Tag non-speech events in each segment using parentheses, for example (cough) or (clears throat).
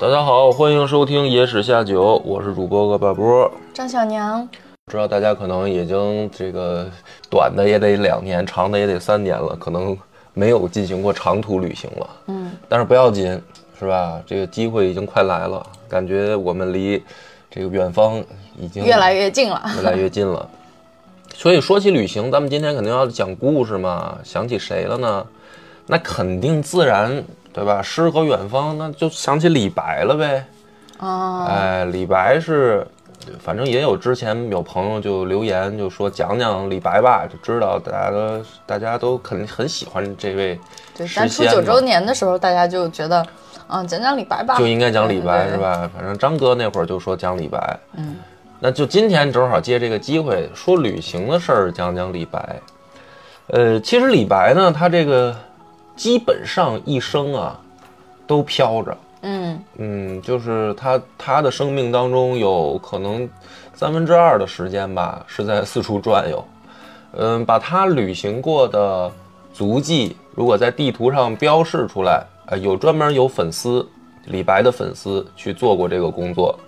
大家好，欢迎收听《野史下酒》，我是主播恶霸波。张小娘，知道大家可能已经这个短的也得两年，长的也得三年了，可能没有进行过长途旅行了。嗯，但是不要紧，是吧？这个机会已经快来了，感觉我们离这个远方已经越来越近了。越来越近了。所以说起旅行，咱们今天肯定要讲故事嘛。想起谁了呢？那肯定自然对吧？诗和远方，那就想起李白了呗。哦，哎，李白是，反正也有之前有朋友就留言就说讲讲李白吧，就知道大家都大家都肯定很喜欢这位对，诗咱出九周年的时候，大家就觉得，嗯，讲讲李白吧，就应该讲李白是？吧？反正张哥那会儿就说讲李白，嗯，那就今天正好借这个机会说旅行的事儿，讲讲李白。呃，其实李白呢，他这个基本上一生啊都飘着，嗯。嗯，就是他他的生命当中有可能三分之二的时间吧是在四处转悠，嗯，把他旅行过的足迹，如果在地图上标示出来，呃，有专门有粉丝李白的粉丝去做过这个工作，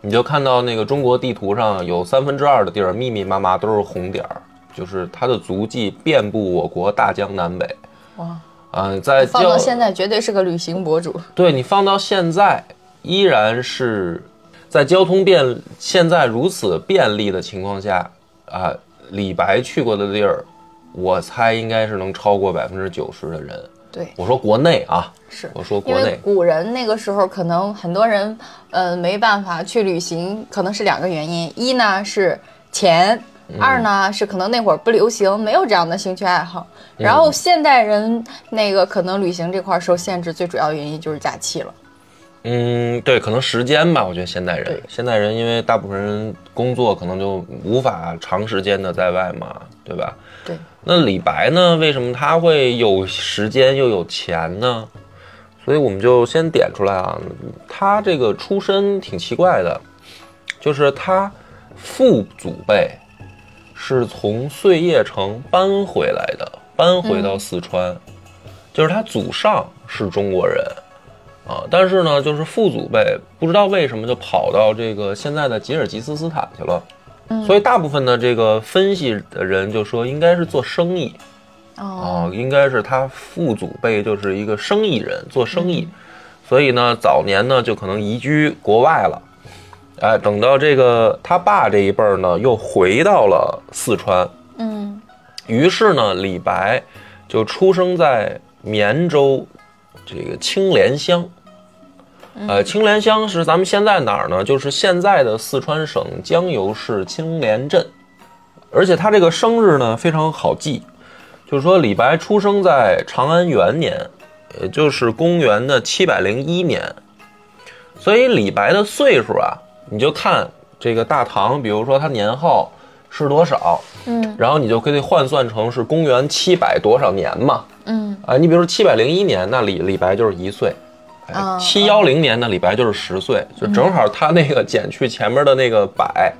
你就看到那个中国地图上有三分之二的地儿密密麻麻都是红点儿，就是他的足迹遍布我国大江南北。哇，嗯、在放到现在绝对是个旅行博主。对你放到现在，依然是在交通便现在如此便利的情况下啊，李白去过的地儿，我猜应该是能超过百分之九十的人。对，我说国内啊，是我说国内，古人那个时候可能很多人，呃，没办法去旅行，可能是两个原因，一呢是钱。嗯二呢是可能那会儿不流行，没有这样的兴趣爱好。嗯然后现代人那个可能旅行这块儿受限制，最主要原因就是假期了。嗯，对，可能时间吧，我觉得现代人，现代人因为大部分人工作可能就无法长时间的在外嘛，对吧？对，那李白呢？为什么他会有时间又有钱呢？所以我们就先点出来啊，他这个出身挺奇怪的，就是他父祖辈是从碎叶城搬回来的，搬回到四川，就是他祖上是中国人啊，但是呢，就是父祖辈不知道为什么就跑到这个现在的吉尔吉斯斯坦去了。所以大部分的这个分析的人就说应该是做生意。哦，啊，应该是他父祖辈就是一个生意人，做生意，所以呢早年呢就可能移居国外了，哎，等到这个他爸这一辈儿呢又回到了四川，嗯于是呢李白就出生在绵州这个青莲乡。呃，青莲乡是咱们现在哪儿呢？就是现在的四川省江油市青莲镇，而且他这个生日呢非常好记，就是说李白出生在长安元年，也就是公元的七百零一年，所以李白的岁数啊，你就看这个大唐，比如说它年号是多少，嗯。然后你就可以换算成是公元七百多少年嘛，嗯。啊，你比如说七百零一年，那李李白就是一岁。啊七幺零年呢，李白就是十岁，就正好他那个减去前面的那个百，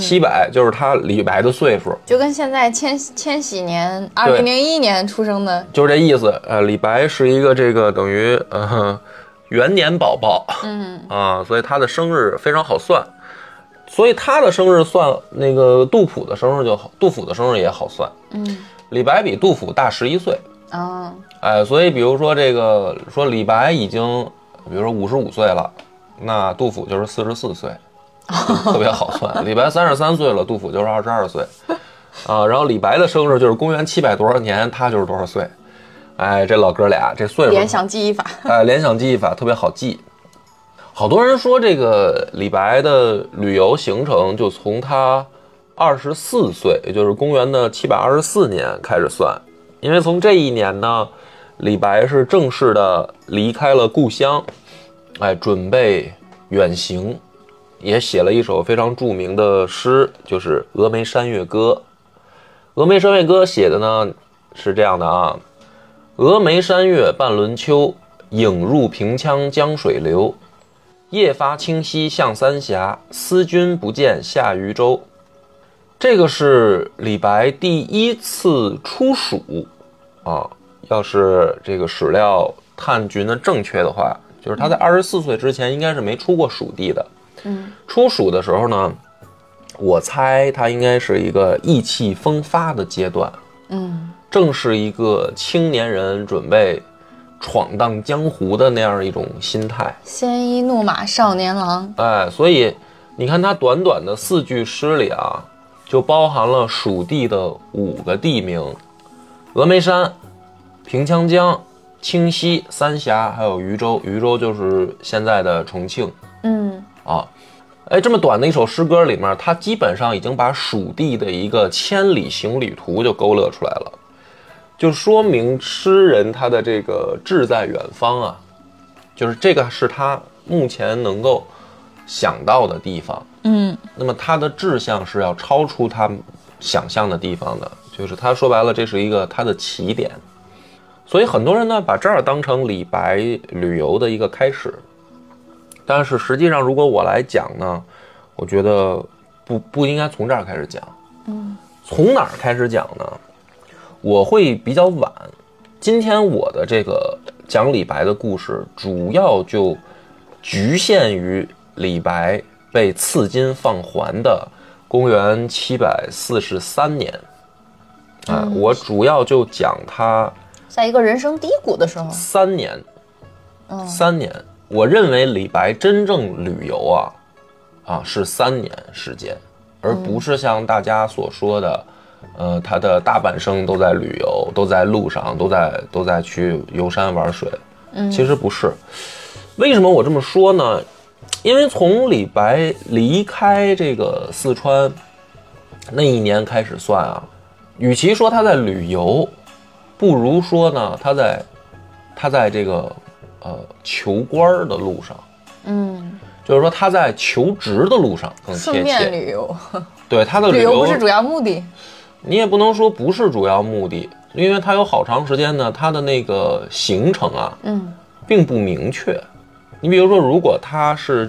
七百就是他李白的岁数，就跟现在千千禧年二零零一年出生的，就是这意思。呃，李白是一个这个等于呃元年宝宝。嗯。啊，所以他的生日非常好算，所以他的生日算那个杜甫的生日就好，杜甫的生日也好算。嗯。李白比杜甫大十一岁，啊哎，所以比如说这个说李白已经，比如说五十五岁了，那杜甫就是四十四岁，(laughs) 特别好算。李白三十三岁了，杜甫就是二十二岁，啊，然后李白的生日就是公元七百多少年，他就是多少岁。哎，这老哥俩这岁数，联想记忆法，哎，联想记忆法特别好记。好多人说这个李白的旅游行程就从他二十四岁，也就是公元的七百二十四年开始算，因为从这一年呢，李白是正式的离开了故乡，哎，准备远行，也写了一首非常著名的诗，就是《峨眉山月歌》。《峨眉山月歌》写的呢是这样的啊：峨眉山月半轮秋，影入平羌江水流。夜发清溪向三峡，思君不见下渝州。这个是李白第一次出蜀啊。要是这个史料探寻的正确的话，就是他在二十四岁之前应该是没出过蜀地的。嗯，出蜀的时候呢，我猜他应该是一个意气风发的阶段，嗯正是一个青年人准备闯荡江湖的那样一种心态。鲜衣怒马少年郎。哎，所以你看他短短的四句诗里啊，就包含了蜀地的五个地名：峨眉山、平羌江、清溪、三峡，还有渝州。渝州就是现在的重庆嗯啊。哎，这么短的一首诗歌里面，他基本上已经把蜀地的一个千里行旅图就勾勒出来了，就说明诗人他的这个志在远方啊，就是这个是他目前能够想到的地方。嗯那么他的志向是要超出他想象的地方的，就是他说白了，这是一个他的起点。所以很多人呢把这儿当成李白旅游的一个开始，但是实际上如果我来讲呢，我觉得不不应该从这儿开始讲。嗯，从哪儿开始讲呢？我会比较晚。今天我的这个讲李白的故事，主要就局限于李白被赐金放还的公元七百四十三年。啊、我主要就讲他在一个人生低谷的时候。三年，嗯三年。我认为李白真正旅游啊，啊是三年时间，而不是像大家所说的，呃，他的大半生都在旅游，都在路上，都在都在去游山玩水。嗯其实不是。为什么我这么说呢？因为从李白离开这个四川那一年开始算啊，与其说他在旅游，不如说呢他在他在这个呃求官的路上，嗯，就是说他在求职的路上更贴切。便旅游，对他的旅游不是主要目的。你也不能说不是主要目的，因为他有好长时间呢，他的那个行程啊，嗯并不明确。你比如说，如果他是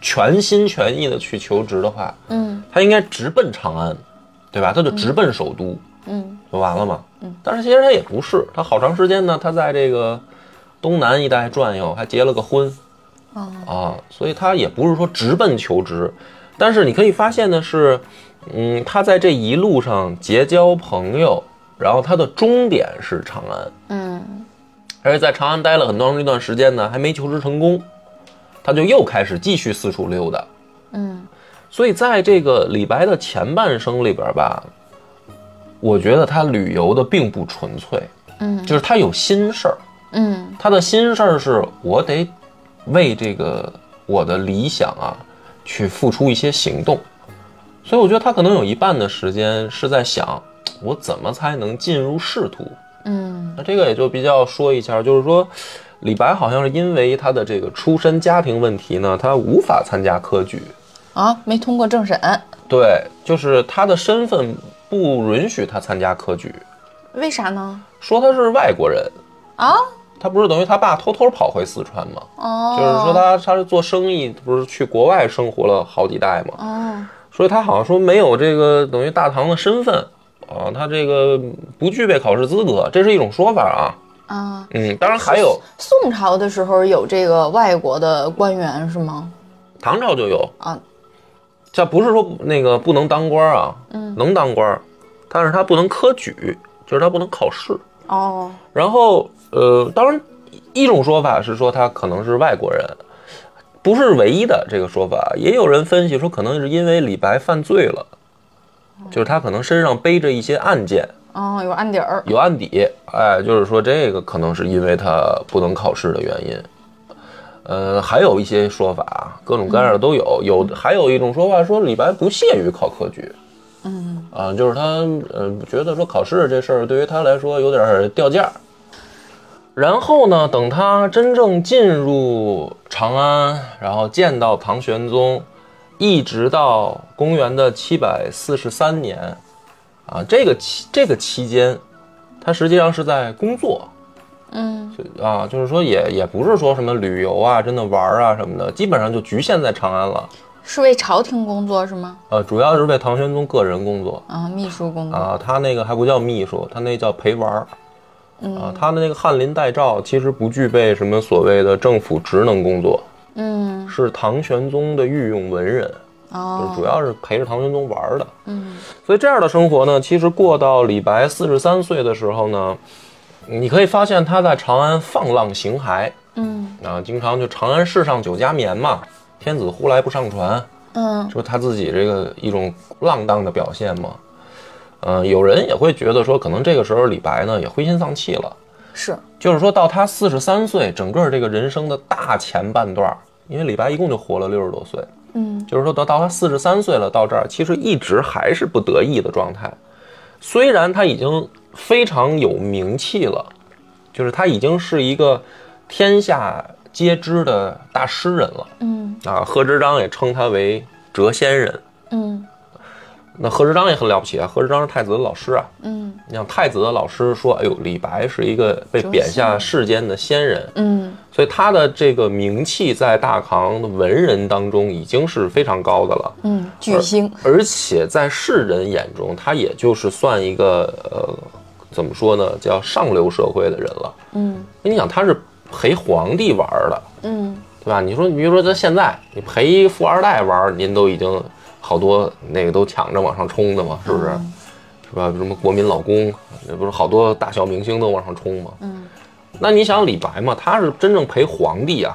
全心全意的去求职的话，嗯他应该直奔长安，对吧？他就直奔首都，嗯就完了嘛。但是其实他也不是，他好长时间呢，他在这个东南一带转悠，还结了个婚哦啊，所以他也不是说直奔求职。但是你可以发现的是，嗯，他在这一路上结交朋友，然后他的终点是长安。嗯而且在长安待了很长一段时间呢，还没求职成功，他就又开始继续四处溜达。嗯所以在这个李白的前半生里边吧，我觉得他旅游的并不纯粹，嗯就是他有心事儿，嗯他的心事儿是我得为这个我的理想啊去付出一些行动，所以我觉得他可能有一半的时间是在想我怎么才能进入仕途。嗯那这个也就比较说一下，就是说，李白好像是因为他的这个出身家庭问题呢，他无法参加科举。啊，没通过政审，对，就是他的身份不允许他参加科举，为啥呢？说他是外国人。啊他不是等于他爸偷偷跑回四川吗？哦，就是说他他是做生意，不是去国外生活了好几代吗？哦所以他好像说没有这个等于大唐的身份啊，他这个不具备考试资格，这是一种说法啊。啊，嗯，当然还有宋朝的时候有这个外国的官员是吗？唐朝就有啊，这不是说那个不能当官啊，嗯能当官，但是他不能科举，就是他不能考试。哦然后呃，当然一种说法是说他可能是外国人，不是唯一的这个说法，也有人分析说可能是因为李白犯罪了，就是他可能身上背着一些案件，哦，有案底儿，有案底，哎，就是说这个可能是因为他不能考试的原因。呃，还有一些说法，各种各样的都有。有还有一种说法说李白不屑于考科举，嗯啊，就是他呃觉得说考试这事儿对于他来说有点儿掉价儿。然后呢，等他真正进入长安，然后见到唐玄宗，一直到公元的七百四十三年，啊，这个期这个期间，他实际上是在工作嗯啊，就是说也也不是说什么旅游啊，真的玩啊什么的，基本上就局限在长安了。是为朝廷工作是吗？呃，主要是为唐玄宗个人工作啊，秘书工作。啊，他那个还不叫秘书，他那叫陪玩儿啊，他的那个翰林待诏其实不具备什么所谓的政府职能工作，嗯。是唐玄宗的御用文人，就是哦主要是陪着唐玄宗玩的。嗯。所以这样的生活呢，其实过到李白四十三岁的时候呢，你可以发现他在长安放浪形骸。嗯。啊，经常就长安市上酒家眠嘛，天子呼来不上船，嗯。说他自己这个一种浪荡的表现嘛。嗯、有人也会觉得说，可能这个时候李白呢也灰心丧气了，是就是说到他四十三岁，整个这个人生的大前半段，因为李白一共就活了六十多岁，嗯就是说到到他四十三岁了，到这儿其实一直还是不得意的状态。虽然他已经非常有名气了，就是他已经是一个天下皆知的大诗人了嗯啊。贺知章也称他为谪仙人。嗯那贺知章也很了不起啊，贺知章是太子的老师啊。嗯你像太子的老师说：“哎呦，李白是一个被贬下世间的仙人。”嗯所以他的这个名气在大唐的文人当中已经是非常高的了，嗯，巨星而且在世人眼中，他也就是算一个呃，怎么说呢，叫上流社会的人了。嗯你想，他是陪皇帝玩的，嗯对吧？你说，比如说他现在，你陪一富二代玩，您都已经好多那个都抢着往上冲的嘛，是不是？是吧？什么国民老公，那不是好多大小明星都往上冲吗？嗯那你想李白嘛，他是真正陪皇帝啊，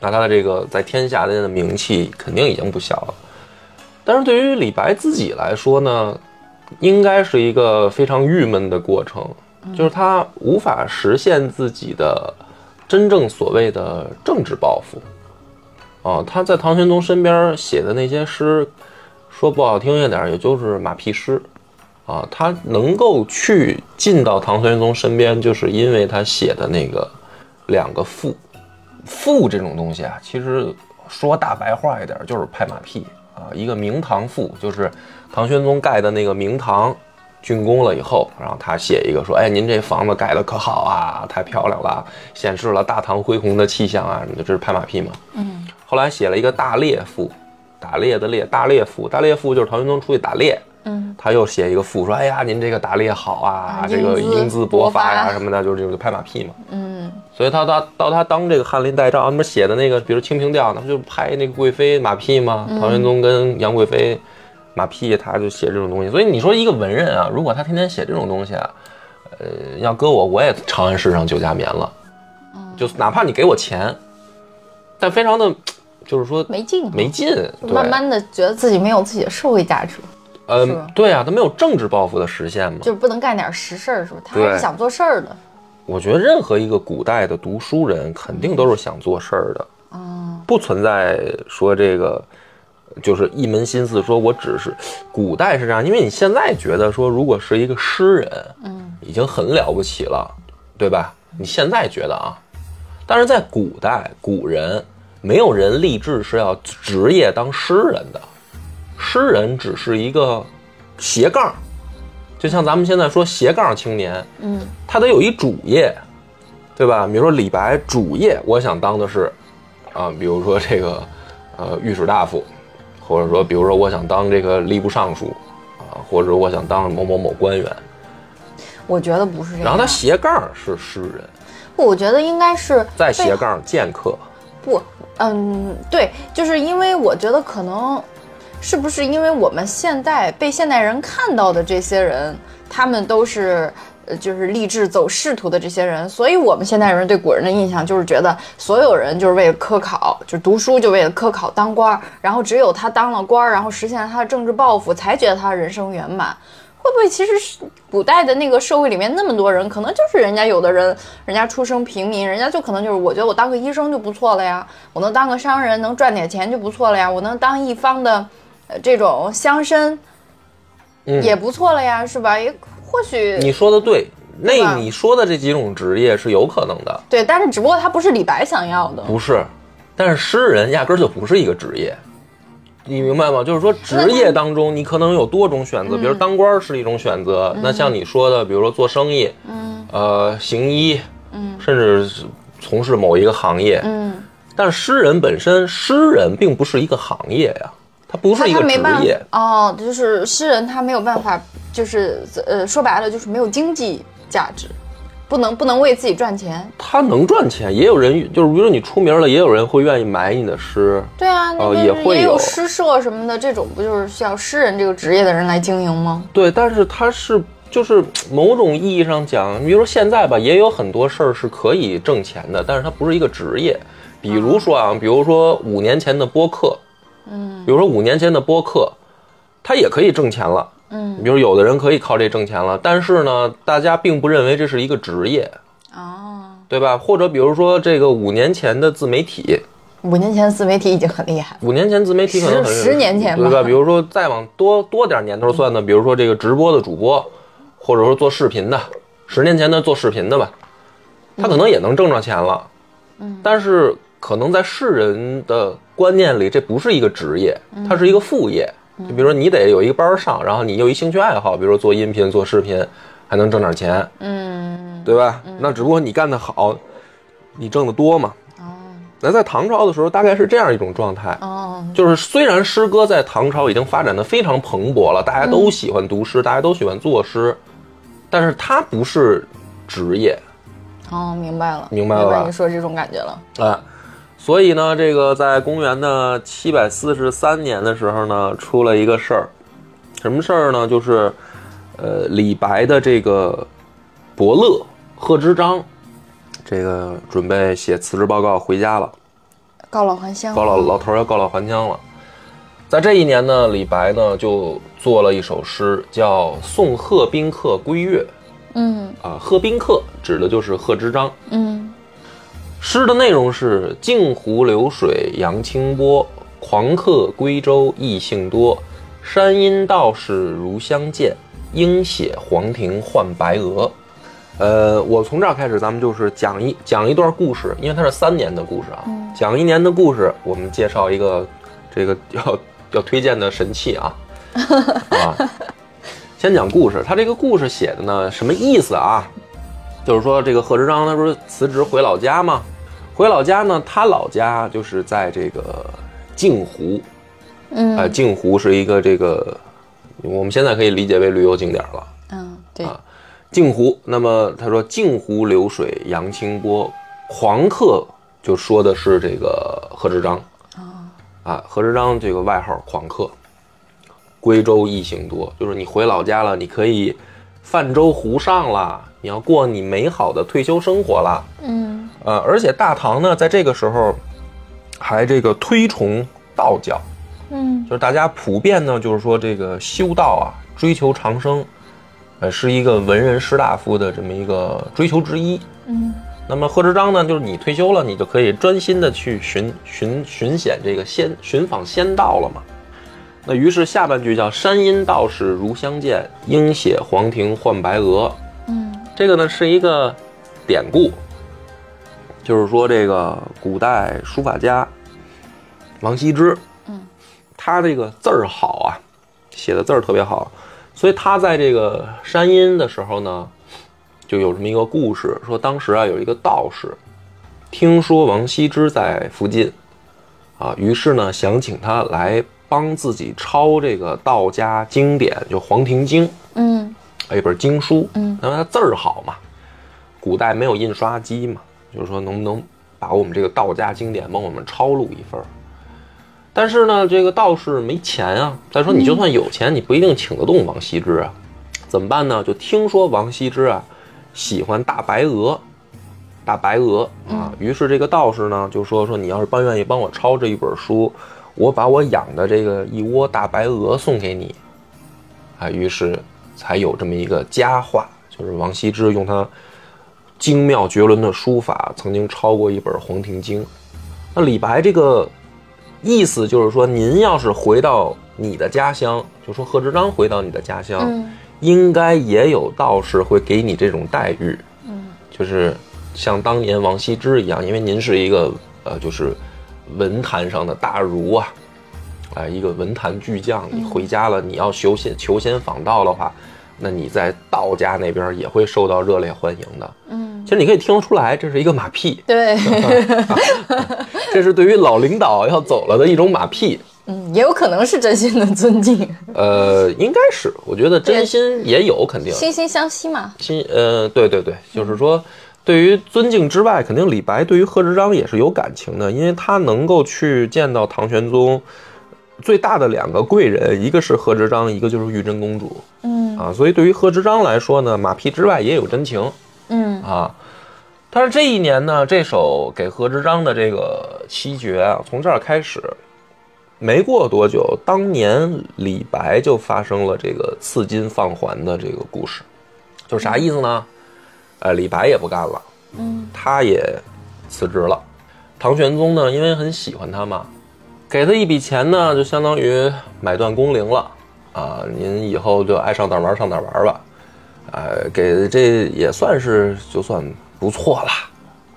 那他的这个在天下间的名气肯定已经不小了。但是对于李白自己来说呢，应该是一个非常郁闷的过程，就是他无法实现自己的真正所谓的政治抱负。哦，他在唐玄宗身边写的那些诗，说不好听一点，也就是马屁师。啊，他能够去进到唐玄宗身边，就是因为他写的那个两个赋。赋这种东西啊，其实说大白话一点，就是拍马屁啊。一个明堂赋，就是唐玄宗盖的那个明堂，竣工了以后，然后他写一个说：“哎，您这房子盖的可好啊，太漂亮了，显示了大唐恢宏的气象啊。”什么的这是拍马屁嘛。嗯后来写了一个大猎赋，打猎的猎，大猎赋，大猎赋就是唐玄宗出去打猎。嗯他又写一个赋说：“哎呀，您这个打猎好啊，啊这个英姿勃发呀什么的，就是就是拍马屁嘛。嗯所以他到到他当这个翰林待诏，那不是写的那个，比如《清平调》，那不就拍那个贵妃马屁吗？唐玄宗跟杨贵妃马屁，他就写这种东西。所以你说一个文人啊，如果他天天写这种东西啊，呃，要搁我，我也长安市上酒家眠了，就哪怕你给我钱，但非常的，就是说没劲，没劲，慢慢的觉得自己没有自己的社会价值，呃是吧，对啊，他没有政治抱负的实现嘛。就是不能干点实事儿，是吧？他还是想做事儿的。我觉得任何一个古代的读书人，肯定都是想做事儿的，嗯不存在说这个就是一门心思说我只是。古代是这样，因为你现在觉得说，如果是一个诗人，嗯已经很了不起了，对吧？你现在觉得啊，但是在古代，古人没有人立志是要职业当诗人的，诗人只是一个斜杠，就像咱们现在说斜杠青年，嗯他得有一主业，对吧？比如说李白主业，我想当的是，啊，比如说这个，呃，御史大夫，或者说，比如说我想当这个吏部尚书，啊，或者我想当某某某官员。我觉得不是这样。然后他斜杠是诗人，我觉得应该是被再斜杠剑客。不，嗯，对，就是因为我觉得可能是不是因为我们现代被现代人看到的这些人，他们都是。呃，就是立志走仕途的这些人，所以我们现代人对古人的印象就是觉得所有人就是为了科考，就读书就为了科考当官儿，然后只有他当了官儿，然后实现了他的政治抱负，才觉得他人生圆满。会不会其实是古代的那个社会里面那么多人，可能就是人家有的人，人家出生平民，人家就可能就是我觉得我当个医生就不错了呀，我能当个商人，能赚点钱就不错了呀，我能当一方的，呃，这种乡绅嗯，也不错了呀，是吧？也或许你说的对，那你说的这几种职业是有可能的，对，但是只不过他不是李白想要的，不是。但是诗人压根儿就不是一个职业，你明白吗？就是说职业当中你可能有多种选择，比如当官儿是一种选择，那像你说的，比如说做生意，嗯呃，行医，嗯甚至是从事某一个行业。嗯，但是诗人本身，诗人并不是一个行业呀，他不是一个职业。哦，就是诗人他没有办法，就是呃说白了就是没有经济价值，不能不能为自己赚钱。他能赚钱，也有人就是，比如说你出名了，也有人会愿意买你的诗。对啊，也会有有诗社什么的，这种不就是需要诗人这个职业的人来经营吗？对，但是他是就是某种意义上讲，比如说现在吧，也有很多事儿是可以挣钱的，但是它不是一个职业。比如说啊，比如说五年前的播客，嗯，比如说五年前的播客，它也可以挣钱了。嗯，比如有的人可以靠这挣钱了，但是呢，大家并不认为这是一个职业，哦，对吧？或者比如说这个五年前的自媒体，五年前自媒体已经很厉害了。五年前自媒体可能很十十年前吧对吧？比如说再往多多点年头算呢，比如说这个直播的主播，或者说做视频的，十年前的做视频的吧，他可能也能挣着钱了。嗯，但是可能在世人的观念里，这不是一个职业，它是一个副业。就比如说你得有一个班儿上，然后你有一兴趣爱好，比如说做音频、做视频，还能挣点钱，嗯，对吧？那只不过你干得好，你挣得多嘛。哦那在唐朝的时候，大概是这样一种状态。哦，就是虽然诗歌在唐朝已经发展的非常蓬勃了，大家都喜欢读诗，大家都喜欢作诗，但是它不是职业哦，明白了，明白了吧你说这种感觉了。啊。所以呢，这个在公元的七百四十三年的时候呢，出了一个事儿，什么事儿呢？就是，呃，李白的这个伯乐贺知章，这个准备写辞职报告回家了。告老还乡，告老老头要告老还乡了。在这一年呢，李白呢就做了一首诗，叫《送贺宾客归岳》嗯啊。贺宾客指的就是贺知章。嗯诗的内容是：镜湖流水扬清波，狂客归舟异兴多。山阴道士如相见，应写黄庭换白鹅。呃，我从这儿开始，咱们就是讲一讲一段故事，因为它是三年的故事啊。讲一年的故事，我们介绍一个这个要要推荐的神器啊 (laughs) 啊。先讲故事，它这个故事写的呢什么意思啊？就是说这个贺知章他不是辞职回老家吗？回老家呢，他老家就是在这个镜湖，嗯呃，镜湖是一个这个我们现在可以理解为旅游景点了。嗯，对，啊镜湖，那么他说镜湖流水扬清波，狂客就说的是这个贺知章。啊，贺知章这个外号狂客，归州异行多，就是你回老家了，你可以泛舟湖上了，你要过你美好的退休生活了。嗯呃，而且大唐呢，在这个时候还这个推崇道教，嗯就是大家普遍呢，就是说这个修道啊，追求长生，呃，是一个文人士大夫的这么一个追求之一。嗯那么贺知章呢，就是你退休了，你就可以专心的去寻寻寻险这个仙寻访仙道了嘛。那于是下半句叫“山阴道士如相见，应写黄庭换白鹅”。嗯这个呢是一个典故，就是说这个古代书法家王羲之，嗯，他这个字儿好啊，写的字儿特别好，所以他在这个山阴的时候呢，就有这么一个故事，说当时啊有一个道士，听说王羲之在附近，啊，于是呢想请他来帮自己抄这个道家经典，就《黄庭经》。嗯一本经书，嗯，那么它字儿好嘛，古代没有印刷机嘛，就是说能不能把我们这个道家经典帮我们抄录一份儿？但是呢，这个道士没钱啊。再说你就算有钱，你不一定请得动王羲之啊，怎么办呢？就听说王羲之啊喜欢大白鹅，大白鹅啊，于是这个道士呢就说说你要是帮愿意帮我抄这一本书，我把我养的这个一窝大白鹅送给你，啊，于是才有这么一个佳话，就是王羲之用他精妙绝伦的书法，曾经抄过一本《黄庭经》。那李白这个意思就是说，您要是回到你的家乡，就说贺知章回到你的家乡，嗯。应该也有道士会给你这种待遇，嗯。就是像当年王羲之一样，因为您是一个呃，就是文坛上的大儒啊，啊、一个文坛巨匠，你回家了，你要求仙求仙访道的话，那你在道家那边也会受到热烈欢迎的。嗯，其实你可以听得出来，这是一个马屁，(laughs) 对，(laughs) 这是对于老领导要走了的一种马屁。嗯也有可能是真心的尊敬，呃，应该是，我觉得真心也有肯定。惺惺相惜嘛。心，呃，对对对，就是说，对于尊敬之外，肯定李白对于贺知章也是有感情的，因为他能够去见到唐玄宗最大的两个贵人，一个是贺知章，一个就是玉真公主。嗯啊，所以对于贺知章来说呢，马屁之外也有真情嗯啊。但是这一年呢，这首给贺知章的这个七绝啊，从这儿开始，没过多久，当年李白就发生了这个赐金放还的这个故事，就是啥意思呢？呃，李白也不干了，嗯他也辞职了。唐玄宗呢，因为很喜欢他嘛，给他一笔钱呢，就相当于买断工龄了啊，您以后就爱上哪玩上哪玩吧。呃，给这也算是就算不错了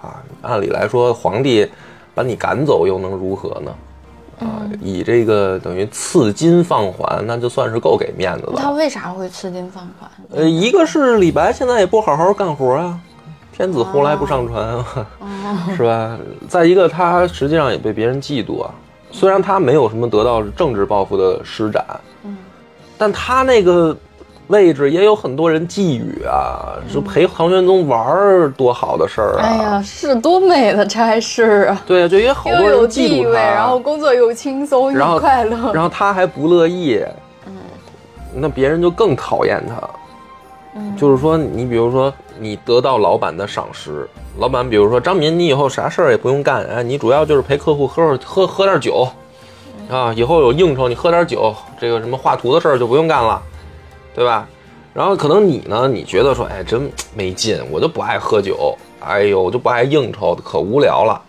啊。按理来说，皇帝把你赶走又能如何呢？啊，以这个等于赐金放还，那就算是够给面子的了。他为啥会赐金放还？呃，一个是李白现在也不好好干活啊，天子呼来不上船啊，(laughs) 是吧？再一个，他实际上也被别人嫉妒啊。虽然他没有什么得到政治抱负的施展，嗯但他那个位置也有很多人觊觎啊，说陪唐玄宗玩儿多好的事儿啊！哎呀，是多美的差事啊！对啊，就因为好多人有嫉妒他，地位，然后工作又轻松又快乐。然后他还不乐意，那别人就更讨厌他。嗯就是说，你比如说，你得到老板的赏识，老板比如说张敏，你以后啥事儿也不用干，哎，你主要就是陪客户喝喝喝点酒，啊，以后有应酬你喝点酒，这个什么画图的事儿就不用干了，对吧？然后可能你呢，你觉得说，哎，真没劲，我就不爱喝酒，哎呦，我就不爱应酬，可无聊了，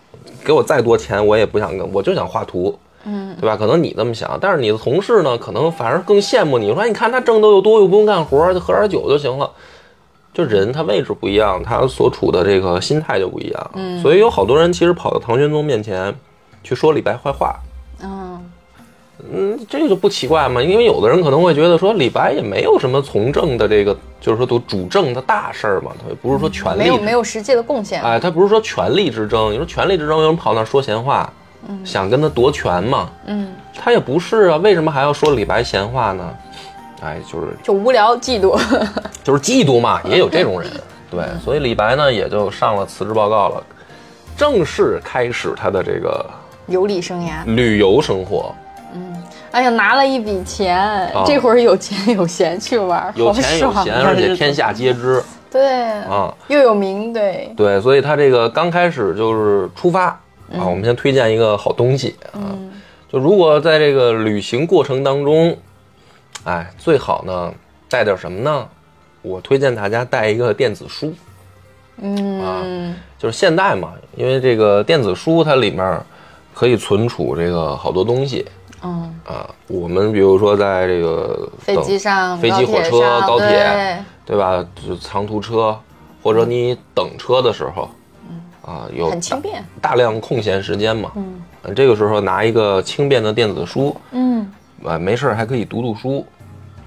给我再多钱我也不想跟，我就想画图，嗯对吧？可能你这么想，但是你的同事呢，可能反而更羡慕你，说哎你看他挣得又多，又不用干活，就喝点酒就行了。就人他位置不一样，他所处的这个心态就不一样，嗯所以有好多人其实跑到唐玄宗面前去说李白坏话，嗯嗯，这个就不奇怪嘛，因为有的人可能会觉得说李白也没有什么从政的这个，就是说都主政的大事儿嘛，他也不是说权力没有没有实际的贡献。哎，他不是说权力之争，你说权力之争，有人跑那儿说闲话，想跟他夺权嘛？嗯，他也不是啊，为什么还要说李白闲话呢？哎，就是就无聊嫉妒。(laughs) 就是嫉妒嘛，也有这种人，(laughs) 对，所以李白呢也就上了辞职报告了，正式开始他的这个游历生涯，旅游生活，哎呀，拿了一笔钱，这会儿有钱有闲去玩，啊有钱有闲，而且天下皆知对啊。又有名，对，对，所以他这个刚开始就是出发啊，我们先推荐一个好东西啊，就如果在这个旅行过程当中，哎，最好呢带点什么呢？我推荐大家带一个电子书，嗯啊就是现代嘛，因为这个电子书它里面可以存储这个好多东西嗯，啊。我们比如说在这个飞机上、飞机、火车、高铁，对对吧？就长途车，或者你等车的时候，啊，有很轻便，大量空闲时间嘛，嗯呃这个时候拿一个轻便的电子书，嗯，啊，没事儿还可以读读书，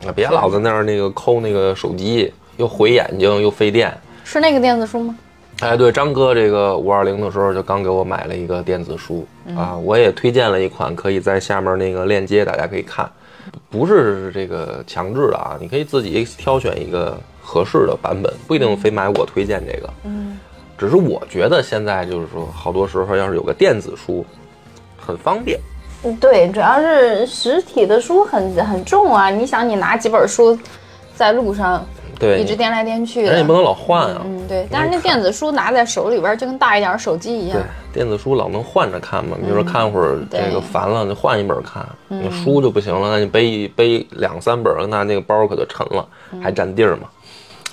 啊，别老在那儿那个抠那个手机，又毁眼睛又费电。是那个电子书吗？哎，对，张哥这个五二零的时候就刚给我买了一个电子书啊，我也推荐了一款，可以在下面那个链接大家可以看，不是这个强制的啊，你可以自己挑选一个合适的版本，不一定非买我推荐这个。嗯，只是我觉得现在就是说，好多时候要是有个电子书，很方便。对，主要是实体的书很很重啊，你想你拿几本书在路上对，一直颠来颠去的，人也不能老换啊。嗯，对，但是那电子书拿在手里边就跟大一点的手机一样对。，电子书老能换着看嘛，比如说看会儿这个烦了，就换一本看。你书就不行了，那你背一背两三本，那那个包可就沉了，还占地儿嘛。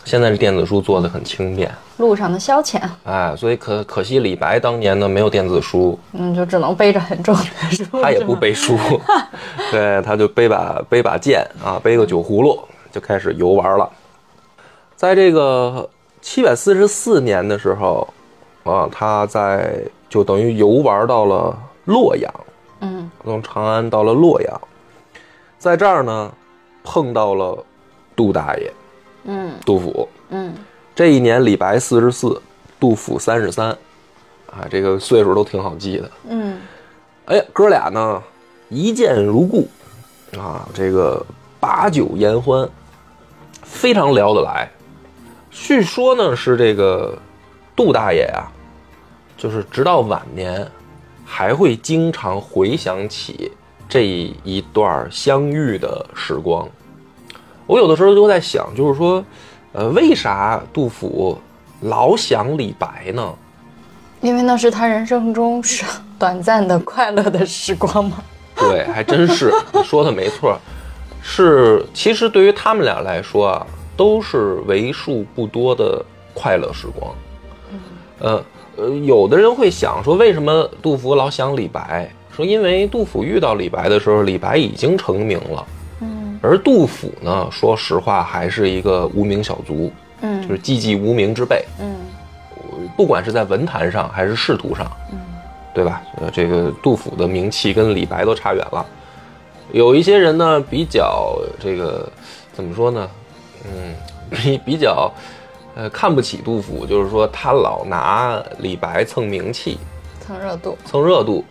现在这电子书做的很轻便，路上的消遣，哎，所以可可惜李白当年呢没有电子书，嗯，就只能背着很重的书。(laughs) 他也不背书，(laughs) 对，他就背把背把剑啊，背个酒葫芦就开始游玩了。在这个七百四十四年的时候，啊，他在就等于游玩到了洛阳，嗯。从长安到了洛阳，在这儿呢碰到了杜大爷嗯。杜甫。嗯。这一年李白四十四，杜甫三十三，啊，这个岁数都挺好记的。嗯。哎呀，哥俩呢一见如故。啊，这个把酒言欢，非常聊得来。据说呢是这个杜大爷啊，就是直到晚年还会经常回想起这一段相遇的时光。我有的时候就在想，就是说，呃，为啥杜甫老想李白呢？因为那是他人生中是短暂的快乐的时光吗。(laughs) 对，还真是你说的没错，是其实对于他们俩来说啊，都是为数不多的快乐时光。呃呃，有的人会想说，为什么杜甫老想李白？说因为杜甫遇到李白的时候，李白已经成名了，嗯而杜甫呢，说实话还是一个无名小卒，嗯就是寂寂无名之辈。嗯不管是在文坛上还是仕途上，嗯对吧？呃，这个杜甫的名气跟李白都差远了。有一些人呢，比较这个怎么说呢？嗯，比比较呃看不起杜甫，就是说他老拿李白蹭名气、蹭热度。蹭热度。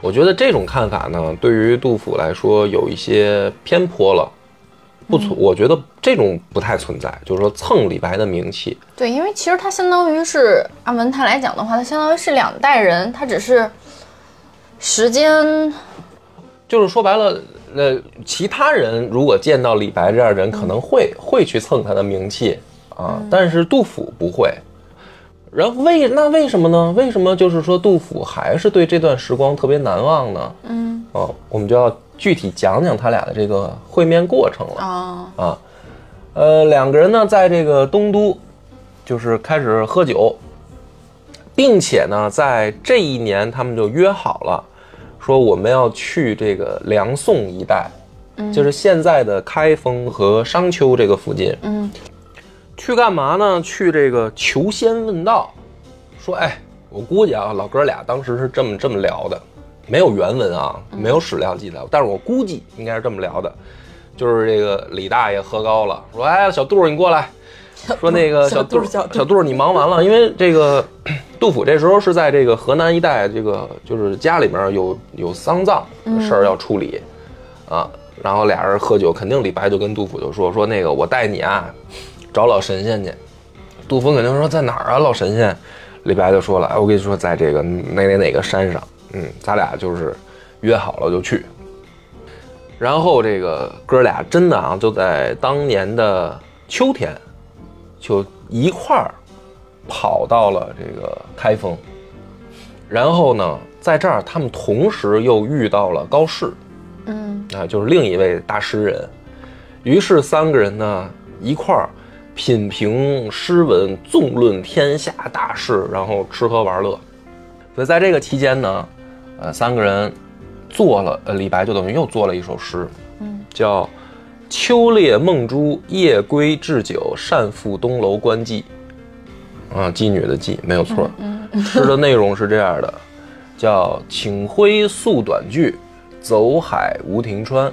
我觉得这种看法呢，对于杜甫来说有一些偏颇了。不存，我觉得这种不太存在，就是说蹭李白的名气。对，因为其实他相当于是按文坛来讲的话，他相当于是两代人，他只是时间就是说白了，呃，其他人如果见到李白这样的人，可能会会去蹭他的名气啊，但是杜甫不会。然后为那为什么呢？为什么就是说杜甫还是对这段时光特别难忘呢？嗯哦，我们就要具体讲讲他俩的这个会面过程了啊啊。呃，两个人呢，在这个东都，就是开始喝酒，并且呢，在这一年他们就约好了，说我们要去这个梁宋一带，就是现在的开封和商丘这个附近，嗯。去干嘛呢？去这个求仙问道，说哎，我估计啊，老哥俩当时是这么这么聊的，没有原文啊，没有史料记载，但是我估计应该是这么聊的，就是这个李大爷喝高了，说哎，小杜你过来，(laughs) 说那个小杜小杜小杜你忙完了，因为这个杜甫这时候是在这个河南一带，这个就是家里面有有丧葬的事儿要处理，啊，然后俩人喝酒，肯定李白就跟杜甫就说说那个我带你啊找老神仙去，杜甫肯定说在哪儿啊老神仙，李白就说了，哎我跟你说在这个哪哪哪个山上，嗯，咱俩就是约好了就去。然后这个哥俩真的啊，就在当年的秋天，就一块儿跑到了这个开封。然后呢，在这儿他们同时又遇到了高适，嗯啊，就是另一位大诗人。于是三个人呢一块儿品评诗文，纵论天下大事，然后吃喝玩乐。所以在这个期间呢，呃，三个人做了，呃，李白就等于又做了一首诗，嗯，叫“秋猎梦珠，夜归置酒，善赋东楼观妓”。啊，妓女的妓没有错。诗的内容是这样的，叫“请挥素短句，走海无停川。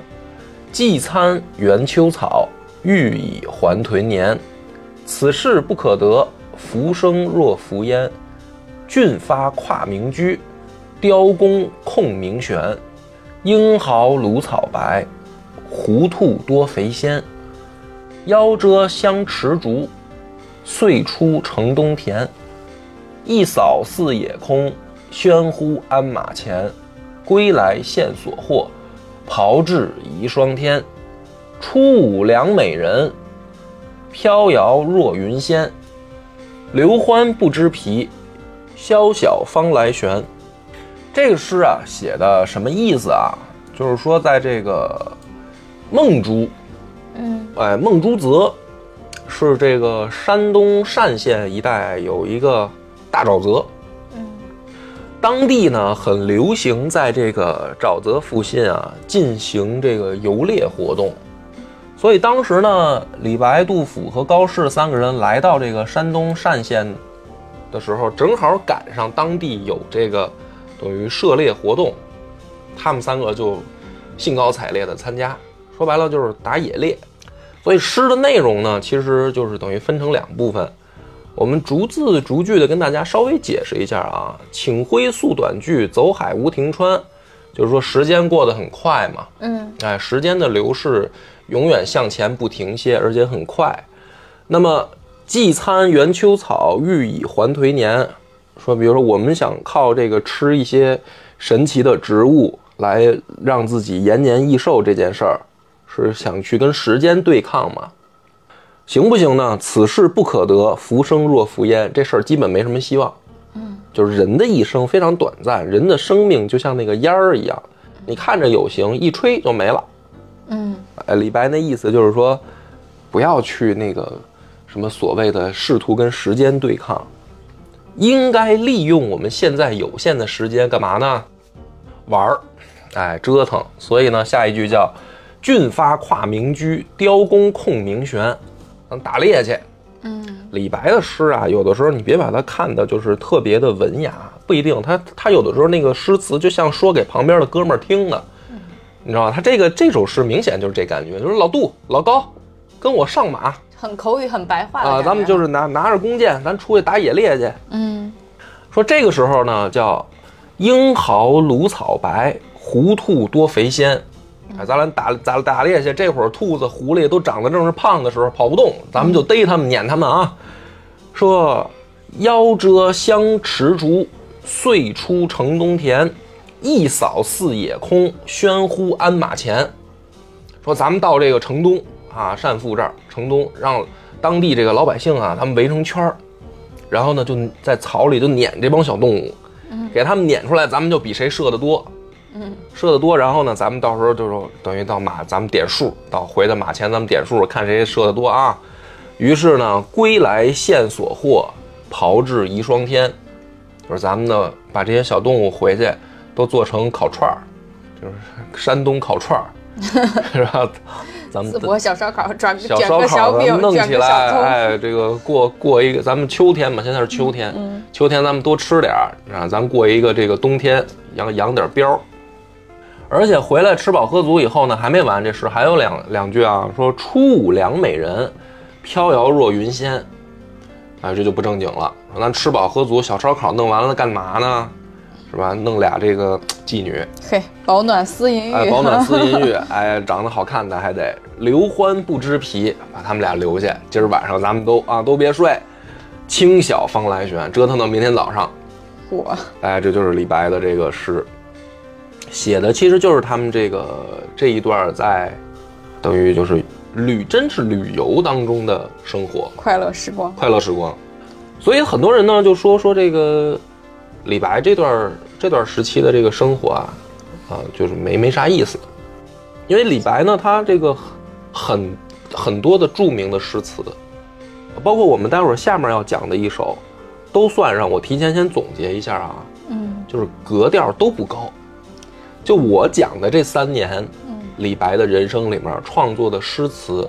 寄餐园秋草，欲以还屯年。此事不可得，浮生若浮烟。俊发跨明居，雕弓控明悬。英豪芦草白，胡兔多肥鲜。夭折香池竹，岁出城东田。一扫四野空，喧呼鞍马前。归来现所获，袍至遗霜天。初舞良美人，飘摇若云仙。刘欢不知疲，宵小方来旋。这个诗啊，写的什么意思啊？就是说，在这个孟珠，嗯。哎，孟珠泽是这个山东单县一带有一个大沼泽，嗯。当地呢很流行在这个沼泽附近啊进行这个游猎活动，所以当时呢，李白、杜甫和高适三个人来到这个山东单县的时候，正好赶上当地有这个等于涉猎活动，他们三个就兴高采烈的参加。说白了就是打野猎。所以诗的内容呢，其实就是等于分成两部分。我们逐字逐句的跟大家稍微解释一下啊。请挥素短句，走海无停川。就是说时间过得很快嘛，嗯哎，时间的流逝永远向前不停歇，而且很快。那么既餐元秋草，欲以还颓年。说，比如说我们想靠这个吃一些神奇的植物来让自己延年益寿这件事儿，是想去跟时间对抗吗？行不行呢？此事不可得，浮生若浮烟，这事儿基本没什么希望。嗯，就是人的一生非常短暂，人的生命就像那个烟儿一样，你看着有形，一吹就没了。嗯哎，李白那意思就是说，不要去那个什么所谓的试图跟时间对抗，应该利用我们现在有限的时间干嘛呢？玩儿，哎，折腾。所以呢，下一句叫“俊发跨明居，雕弓控明弦”，咱打猎去。嗯李白的诗啊，有的时候你别把它看的就是特别的文雅，不一定。他他有的时候那个诗词就像说给旁边的哥们儿听的，你知道吧？他这个这首诗明显就是这感觉，就是老杜、老高跟我上马很口语，很白话啊，咱们就是拿拿着弓箭，咱出去打野猎去。嗯说这个时候呢，叫英豪芦草白，狐兔多肥鲜。哎，咱俩打打打猎去，这会儿兔子、狐狸都长得正是胖的时候，跑不动，咱们就逮它们、撵它们啊。说夭折相持竹，岁出城东田，一扫四野空，喧呼鞍马前。说咱们到这个城东啊，单父这儿，城东让当地这个老百姓啊，他们围成圈儿，然后呢就在草里就撵这帮小动物，给他们撵出来，咱们就比谁射的多。嗯射的多，然后呢，咱们到时候就是等于到马，咱们点数，到回到马前，咱们点数，看谁射的多啊。于是呢，归来现所获，炮制一霜天，就是咱们呢把这些小动物回去都做成烤串儿，就是山东烤串儿，是吧？咱们淄博小烧烤，转小烧烤咱小饼，弄起来，葱，哎，这个过过一个，咱们秋天嘛，现在是秋天，嗯秋天咱们多吃点儿啊，咱过一个这个冬天，养养点膘儿。而且回来吃饱喝足以后呢，还没完，这诗还有两两句啊，说初五良美人，飘摇若云仙，啊，这就不正经了。说咱吃饱喝足，小烧烤弄完了干嘛呢？是吧？弄俩这个妓女，嘿，保暖思淫欲，哎，保暖思淫欲，(laughs) 哎，长得好看的还得留欢不知疲，把他们俩留下。今儿晚上咱们都啊都别睡，清晓方来旋，折腾到明天早上。我哎，这就是李白的这个诗，写的其实就是他们这个这一段在，等于就是旅，真是旅游当中的生活，快乐时光，快乐时光。所以很多人呢就说说这个李白这段这段时期的这个生活啊，啊，就是没没啥意思，因为李白呢，他这个很很多的著名的诗词，包括我们待会儿下面要讲的一首，都算上。我提前先总结一下啊，嗯就是格调都不高。就我讲的这三年，嗯李白的人生里面创作的诗词，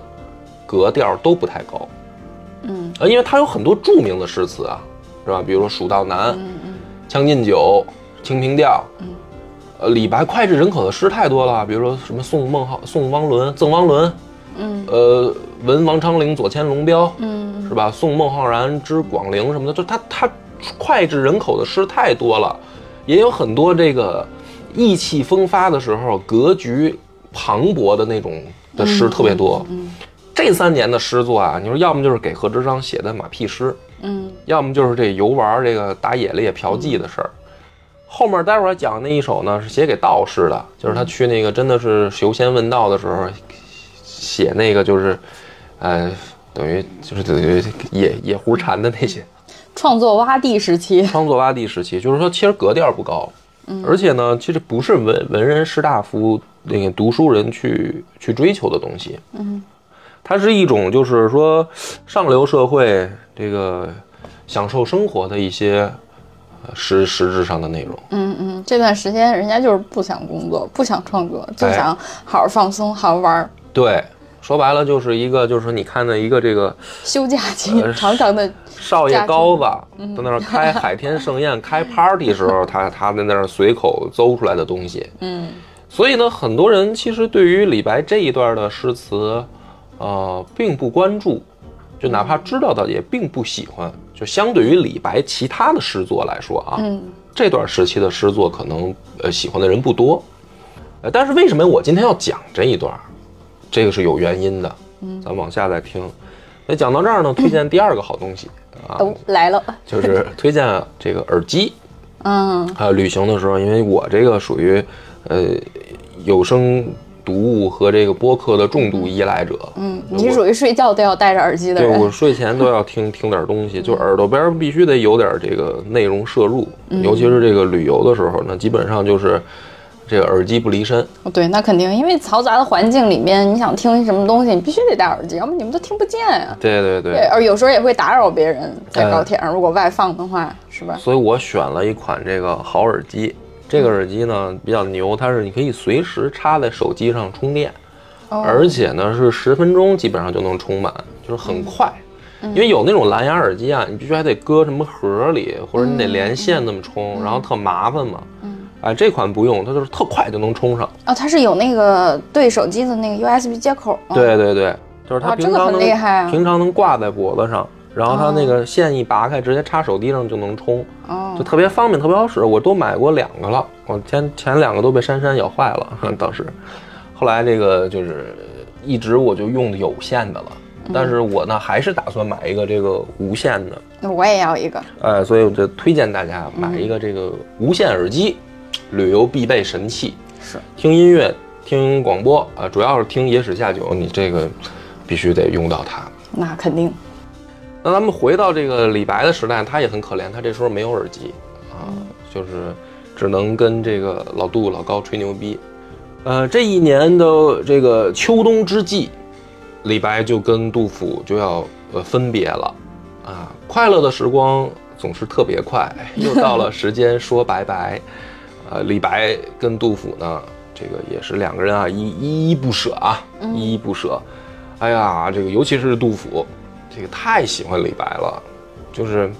格调都不太高。嗯啊，因为他有很多著名的诗词啊，是吧？比如说《蜀道难》嗯嗯将进酒》《清平调》嗯，呃，李白脍炙人口的诗太多了，比如说什么宋孟浩、宋汪伦、赠汪伦，嗯呃，闻王昌龄左迁龙标，嗯是吧？宋孟浩然之广陵什么的，就他他脍炙人口的诗太多了，也有很多这个意气风发的时候，格局磅礴的那种的诗特别多。嗯这三年的诗作啊，你说要么就是给贺知章写的马屁诗，嗯要么就是这游玩这个打野猎嫖妓的事儿。后面待会儿讲那一首呢，是写给道士的，就是他去那个真的是求仙问道的时候，写那个就是，呃，等于就是等于野野狐禅的那些创作洼地时期，创作洼地时期，就是说其实格调不高，而且呢，其实不是文文人士大夫那个读书人去去追求的东西，嗯，它是一种就是说上流社会这个享受生活的一些呃实实质上的内容。嗯嗯，这段时间人家就是不想工作，不想创作，就哎。想好好放松，好好玩儿，对，说白了就是一个就是说你看的一个这个休假期呃长长的，少爷高子在那儿开海天盛宴、开 party 时候，他他在那儿随口诌出来的东西。(laughs) 嗯所以呢，很多人其实对于李白这一段的诗词，呃，并不关注，就哪怕知道的也并不喜欢。就相对于李白其他的诗作来说啊，嗯这段时期的诗作可能呃喜欢的人不多。呃，但是为什么我今天要讲这一段儿？这个是有原因的。嗯，咱往下再听。那讲到这儿呢，推荐第二个好东西啊，都来了，(laughs) 就是推荐这个耳机。嗯啊，旅行的时候，因为我这个属于呃有声读物和这个播客的重度依赖者。嗯，你是属于睡觉都要戴着耳机的对我。睡前都要听听点东西，(laughs) 就耳朵边必须得有点这个内容摄入，嗯尤其是这个旅游的时候那，基本上就是这个耳机不离身。哦对，那肯定，因为嘈杂的环境里面，你想听什么东西，你必须得戴耳机，要不你们都听不见呀、对对对，对，而有时候也会打扰别人，在哎高铁上如果外放的话，是吧？所以我选了一款这个好耳机。这个耳机呢比较牛，它是你可以随时插在手机上充电，哦而且呢是十分钟基本上就能充满，就是很快。嗯因为有那种蓝牙耳机啊，你必须还得搁什么盒里，或者你嗯得连线那么充，然后特麻烦嘛。哎，这款不用，它就是特快就能充上。哦，它是有那个对手机的那个 USB 接口吗？对对对，就是它哇这个很平常能、厉害啊平常能挂在脖子上，然后它那个线一拔开，直接插手机上就能充。哦就，特别方便，特别好使。我都买过两个了，我前前两个都被珊珊咬坏了，当时。后来这个就是一直我就用的有线的了，但是我呢还是打算买一个这个无线的，那我也要一个。哎，所以我就推荐大家买一个这个无线耳机，旅游必备神器。是，听音乐、听广播啊，主要是听野史下酒，你这个必须得用到它。那肯定。那咱们回到这个李白的时代，他也很可怜，他这时候没有耳机啊，就是只能跟这个老杜、老高吹牛逼。呃，这一年的这个秋冬之际，李白就跟杜甫就要呃分别了啊。快乐的时光总是特别快，又到了时间说拜拜。呃，李白跟杜甫呢，这个也是两个人啊，依依依不舍啊，依依不舍。哎呀，这个尤其是杜甫，这个太喜欢李白了，就是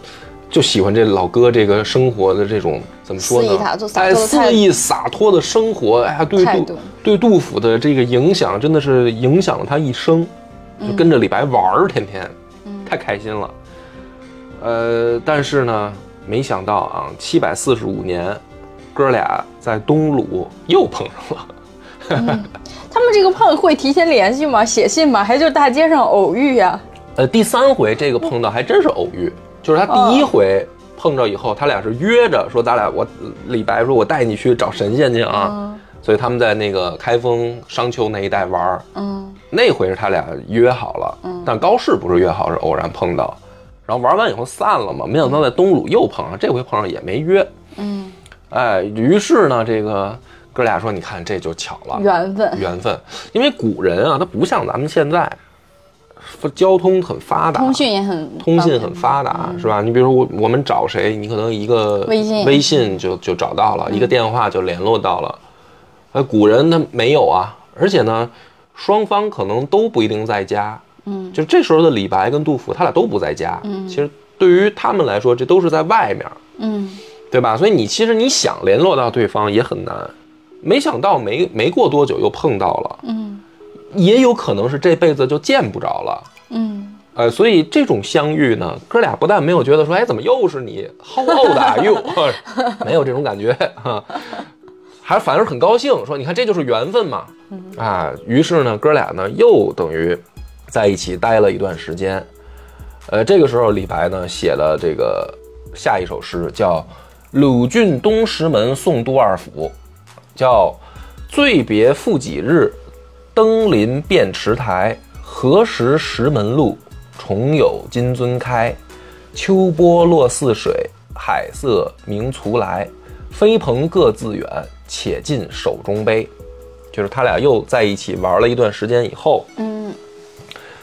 就喜欢这老哥这个生活的这种怎么说呢哎，肆意洒脱的生活，哎呀，对杜对杜甫的这个影响真的是影响了他一生，就跟着李白玩儿，天天，太开心了。呃，但是呢，没想到啊，七百四十五年，哥俩在东鲁又碰上了。他们这个碰会提前联系吗？写信吗？还是就大街上偶遇呀、呃，第三回这个碰到还真是偶遇，就是他第一回碰着以后，他俩是约着说，咱俩我李白说我带你去找神仙去啊，所以他们在那个开封商丘那一带玩儿。嗯，那回是他俩约好了，但高适不是约好，是偶然碰到，然后玩完以后散了嘛，没想到在东鲁又碰上，这回碰上也没约。嗯，哎，于是呢，这个哥俩说，你看这就巧了，缘分。缘分，因为古人啊，他不像咱们现在，交通很发达，通讯也很通信很发达，是吧？你比如说我我们找谁，你可能一个微信微信就就找到了，一个电话就联络到了。呃，古人他没有啊，而且呢，双方可能都不一定在家。嗯，就这时候的李白跟杜甫，他俩都不在家。嗯，其实对于他们来说，这都是在外面，嗯，对吧？所以你其实你想联络到对方也很难。没想到没没过多久又碰到了，嗯，也有可能是这辈子就见不着了。嗯，呃，所以这种相遇呢，哥俩不但没有觉得说，哎，怎么又是你，How old are you？(laughs) 没有这种感觉哈，(laughs) 还反而很高兴，说你看这就是缘分嘛，啊，于是呢，哥俩呢又等于在一起待了一段时间。呃，这个时候李白呢写了这个下一首诗，叫《鲁郡东石门送杜二府》，叫“醉别复几日，登临便池台。何时石门路，重有金樽开。秋波落泗水，海色明徂来。飞蓬各自远，且尽手中杯。”就是他俩又在一起玩了一段时间以后，嗯，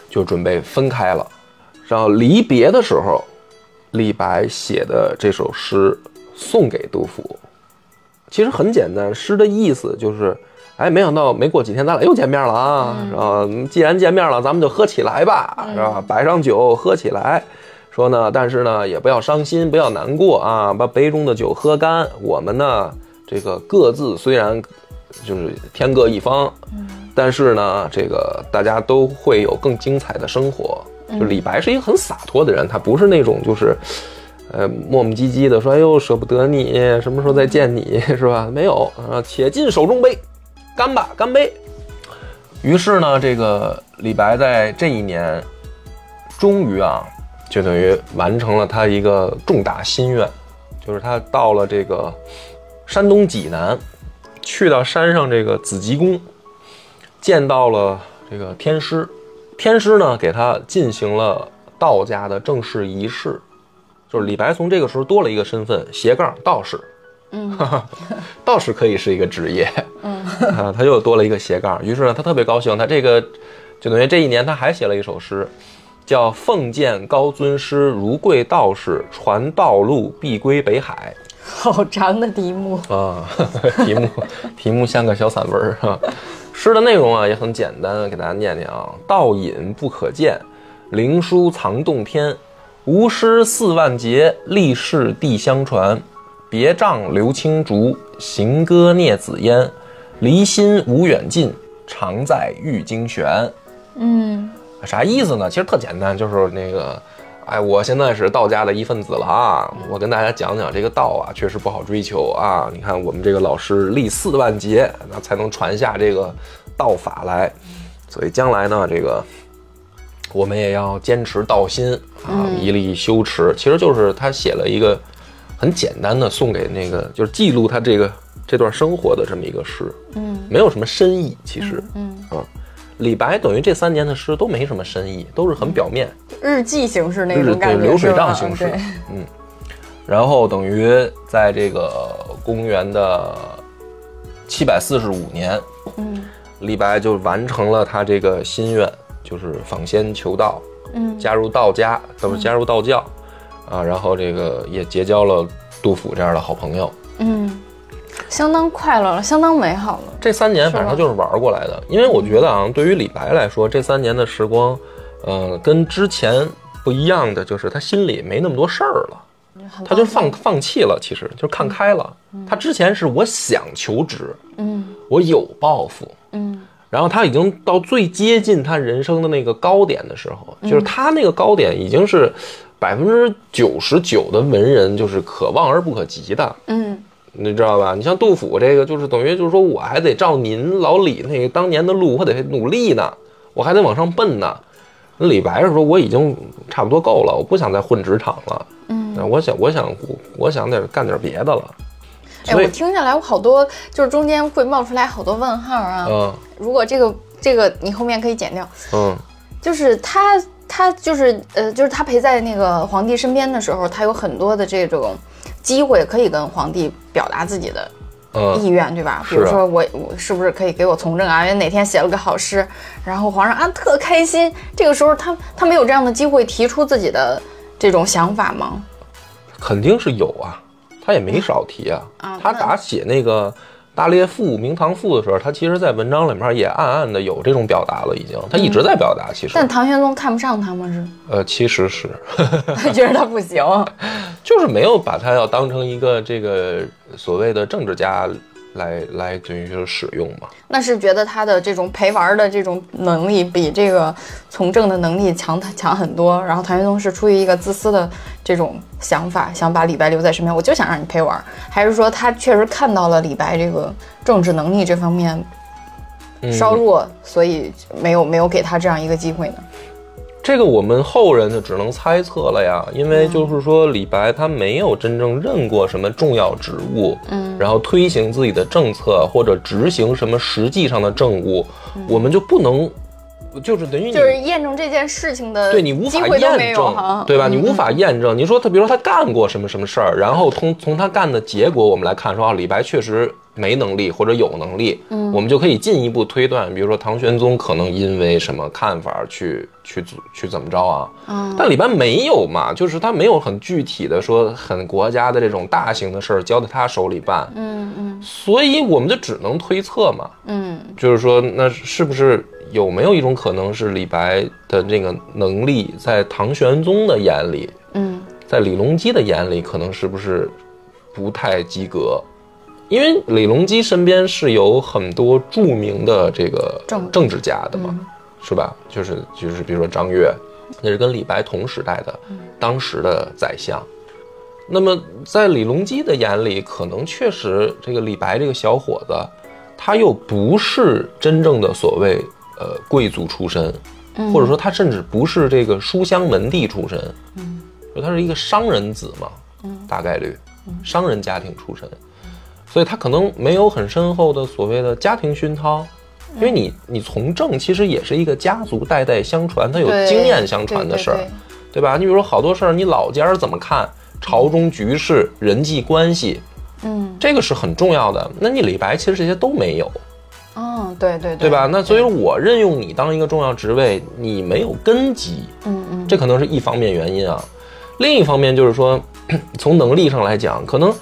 就准备分开了。然后离别的时候，李白写的这首诗送给杜甫，其实很简单，诗的意思就是，哎，没想到没过几天咱俩又见面了啊！然后既然见面了，咱们就喝起来吧，是吧？摆上酒喝起来。说呢，但是呢，也不要伤心，不要难过啊，把杯中的酒喝干。我们呢，这个各自虽然就是天各一方，但是呢，这个大家都会有更精彩的生活。就李白是一个很洒脱的人，他不是那种就是，呃，磨磨唧唧的说，哎呦，舍不得你，什么时候再见你，(laughs) 是吧？没有啊，且尽手中杯，干吧，干杯。于是呢，这个李白在这一年，终于啊，就等于完成了他一个重大心愿，就是他到了这个山东济南，去到山上这个紫极宫，见到了这个天师，天师呢给他进行了道家的正式仪式，就是李白从这个时候多了一个身份，斜杠道士。嗯，(laughs) 道士可以是一个职业。嗯，(laughs) 啊，他又多了一个斜杠，于是呢，他特别高兴。他这个就等于这一年他还写了一首诗，叫“奉见高尊师，如贵道士，传道路，必归北海 (laughs) ”。好长的题目啊，题目题目像个小散文儿啊。诗的内容啊也很简单，给大家念念啊：道隐不可见，灵书藏洞天，吾师四万节，历世地相传。别杖留青竹，行歌聂子烟。离心无远近，常在玉京玄。嗯，啥意思呢？其实特简单，就是那个，哎，我现在是道家的一份子了啊！我跟大家讲讲这个道啊，确实不好追求啊。你看我们这个老师历四万劫，那才能传下这个道法来。所以将来呢，这个我们也要坚持道心啊，一力修持。其实就是他写了一个。很简单的送给那个，就是记录他这个这段生活的这么一个诗，嗯，没有什么深意，其实，嗯啊，李白等于这三年的诗都没什么深意，都是很表面，日记形式那种感觉，流水账形式，嗯，然后等于在这个公元的七百四十五年，嗯，李白就完成了他这个心愿，就是访仙求道，嗯，加入道家，都是加入道教。啊，然后这个也结交了杜甫这样的好朋友，嗯，相当快乐了，相当美好了。这三年反正就是玩过来的，因为我觉得啊，对于李白来说，这三年的时光，呃，跟之前不一样的就是他心里没那么多事儿了，他就放放弃了，其实就看开了。他之前是我想求职，嗯，我有抱负，嗯，然后他已经到最接近他人生的那个高点的时候，就是他那个高点已经是。百分之九十九的文人就是可望而不可及的，嗯，你知道吧？你像杜甫这个，就是等于就是说我还得照您老李那个当年的路，我得努力呢，我还得往上奔呢。李白是说我已经差不多够了，我不想再混职场了，嗯，我想我想我想得干点别的了。哎，我听下来，我好多就是中间会冒出来好多问号啊。嗯，如果这个这个你后面可以剪掉。嗯，就是他。他就是呃，就是他陪在那个皇帝身边的时候，他有很多的这种机会可以跟皇帝表达自己的意愿，对吧？比如说我我是不是可以给我从政啊？因为哪天写了个好诗，然后皇上啊特开心。这个时候他他没有这样的机会提出自己的这种想法吗？肯定是有啊，他也没少提啊。他打写那个。大列赋、明堂赋的时候，他其实，在文章里面也暗暗的有这种表达了，已经，他一直在表达。其实，但唐玄宗看不上他吗？是？呃，其实是，他 (laughs) (laughs) 觉得他不行，就是没有把他要当成一个这个所谓的政治家。来来，等于就是使用嘛？那是觉得他的这种陪玩的这种能力比这个从政的能力强，他强很多。然后唐玄宗是出于一个自私的这种想法，想把李白留在身边，我就想让你陪玩，还是说他确实看到了李白这个政治能力这方面稍弱，所以没有没有给他这样一个机会呢？这个我们后人就只能猜测了呀，因为就是说李白他没有真正任过什么重要职务，嗯，然后推行自己的政策或者执行什么实际上的政务，我们就不能，就是等于就是验证这件事情的对你无法验证，对吧？你无法验证。你说他，比如说他干过什么什么事儿，然后从从他干的结果，我们来看说啊，李白确实。没能力或者有能力，嗯，我们就可以进一步推断，比如说唐玄宗可能因为什么看法去去去怎么着啊？嗯，但李白没有嘛，就是他没有很具体的说很国家的这种大型的事儿交在他手里办，嗯嗯，所以我们就只能推测嘛，嗯，就是说那是不是有没有一种可能是李白的这个能力在唐玄宗的眼里，嗯，在李隆基的眼里可能是不是不太及格？因为李隆基身边是有很多著名的这个政政治家的嘛，是吧？就是就是，比如说张悦，那是跟李白同时代的，当时的宰相。那么在李隆基的眼里，可能确实这个李白这个小伙子，他又不是真正的所谓呃贵族出身，或者说他甚至不是这个书香门第出身，嗯，他是一个商人子嘛，嗯，大概率商人家庭出身，所以他可能没有很深厚的所谓的家庭熏陶，因为你你从政其实也是一个家族代代相传，它有经验相传的事儿，对吧？你比如说好多事儿，你老家怎么看朝中局势、人际关系？嗯，这个是很重要的。那你李白其实这些都没有，嗯，对对对吧？那所以我任用你当一个重要职位，你没有根基，嗯嗯，这可能是一方面原因啊。另一方面就是说，(clears throat) 从能力上来讲，可能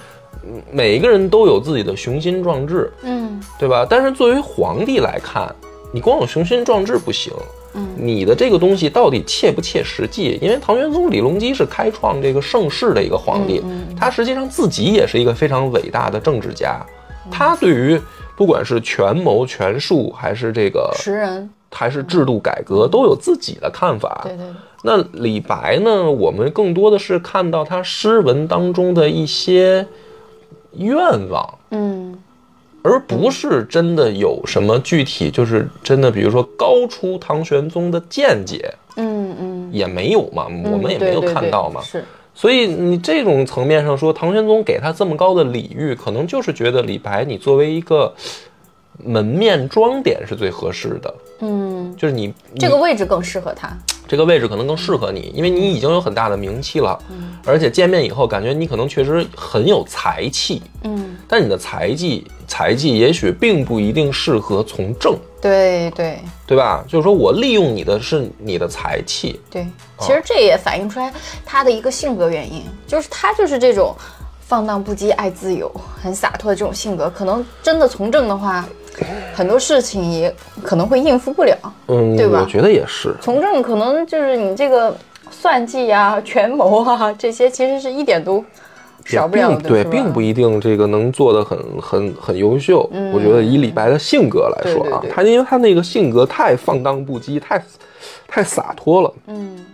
每一个人都有自己的雄心壮志，嗯，对吧？但是作为皇帝来看，你光有雄心壮志不行。嗯你的这个东西到底切不切实际？因为唐玄宗李隆基是开创这个盛世的一个皇帝，他实际上自己也是一个非常伟大的政治家。他对于不管是权谋权术，还是这个识人，还是制度改革，都有自己的看法。对对。那李白呢？我们更多的是看到他诗文当中的一些愿望。嗯。而不是真的有什么具体，就是真的，比如说高出唐玄宗的见解，嗯嗯，也没有嘛，我们也没有看到嘛，是。所以你这种层面上说，唐玄宗给他这么高的礼遇，可能就是觉得李白你作为一个门面装点是最合适的，嗯，就是你这个位置更适合他。这个位置可能更适合你，因为你已经有很大的名气了，嗯，而且见面以后感觉你可能确实很有才气，嗯，但你的才技才技也许并不一定适合从政，对对对吧？就是说我利用你的是你的才气，对，其实这也反映出来他的一个性格原因，就是他就是这种放荡不羁、爱自由、很洒脱的这种性格，可能真的从政的话。很多事情也可能会应付不了，嗯，对吧？我觉得也是。从政可能就是你这个算计啊、权谋啊这些，其实是一点都少不了的，对，并不一定这个能做的很很很优秀。我觉得以李白的性格来说啊，他因为他那个性格太放荡不羁，太太洒脱了，嗯。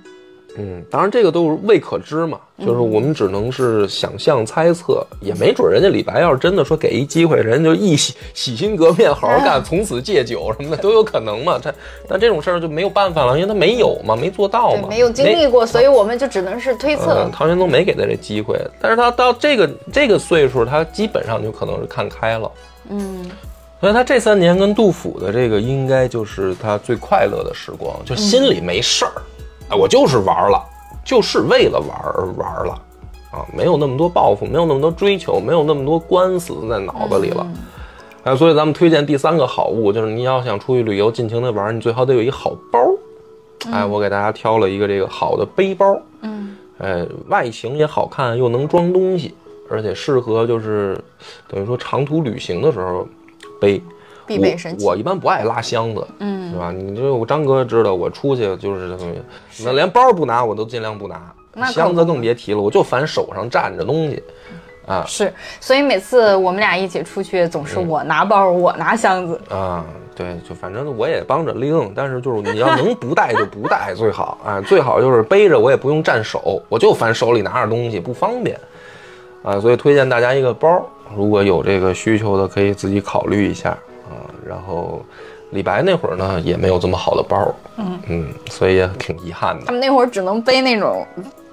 嗯，当然这个都是未可知嘛，就是我们只能是想象猜测，也没准人家李白要是真的说给一机会，人家就一洗洗心革面，好好干，从此戒酒什么的都有可能嘛。他但这种事儿就没有办法了，因为他没有嘛，没做到嘛，没有经历过，所以我们就只能是推测。唐玄宗没给他这机会，但是他到这个这个岁数，他基本上就可能是看开了。嗯，所以他这三年跟杜甫的这个，应该就是他最快乐的时光，就心里没事儿。哎，我就是玩了，就是为了玩而玩了，啊，没有那么多抱负，没有那么多追求，没有那么多官司在脑子里了。哎，所以咱们推荐第三个好物，就是你要想出去旅游尽情的玩，你最好得有一好包。哎，我给大家挑了一个这个好的背包，嗯，哎，外形也好看，又能装东西，而且适合就是等于说长途旅行的时候背。必备神器。我一般不爱拉箱子，嗯，是吧？你这我张哥知道，我出去就是这东西，那连包不拿，我都尽量不拿。箱子更别提了，我就烦手上站着东西，啊。是，所以每次我们俩一起出去，总是我拿包，我拿箱子。啊，对，就反正我也帮着拎，但是就是你要能不带就不带最好，啊，最好就是背着我也不用占手，我就烦手里拿着东西不方便，啊，所以推荐大家一个包，如果有这个需求的，可以自己考虑一下。然后，李白那会儿呢，也没有这么好的包，嗯嗯，所以也挺遗憾的。他们那会儿只能背那种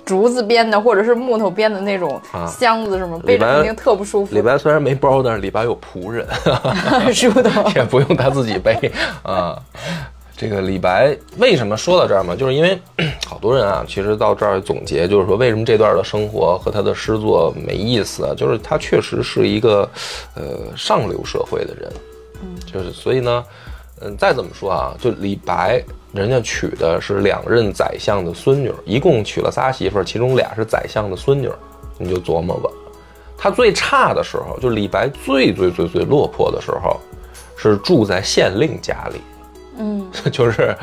竹子编的，或者是木头编的那种箱子，什么背着肯定特不舒服。李白虽然没包，但是李白有仆人，(laughs) 是的，(laughs) 也不用他自己背啊。这个李白为什么说到这儿嘛？就是因为 (clears throat) 好多人啊，其实到这儿总结，就是说为什么这段的生活和他的诗作没意思啊？就是他确实是一个呃上流社会的人。就是，所以呢，嗯，再怎么说啊，就李白，人家娶的是两任宰相的孙女，一共娶了仨媳妇儿，其中俩是宰相的孙女，你就琢磨吧。他最差的时候，就李白最最最最落魄的时候，是住在县令家里，嗯，(laughs) 就是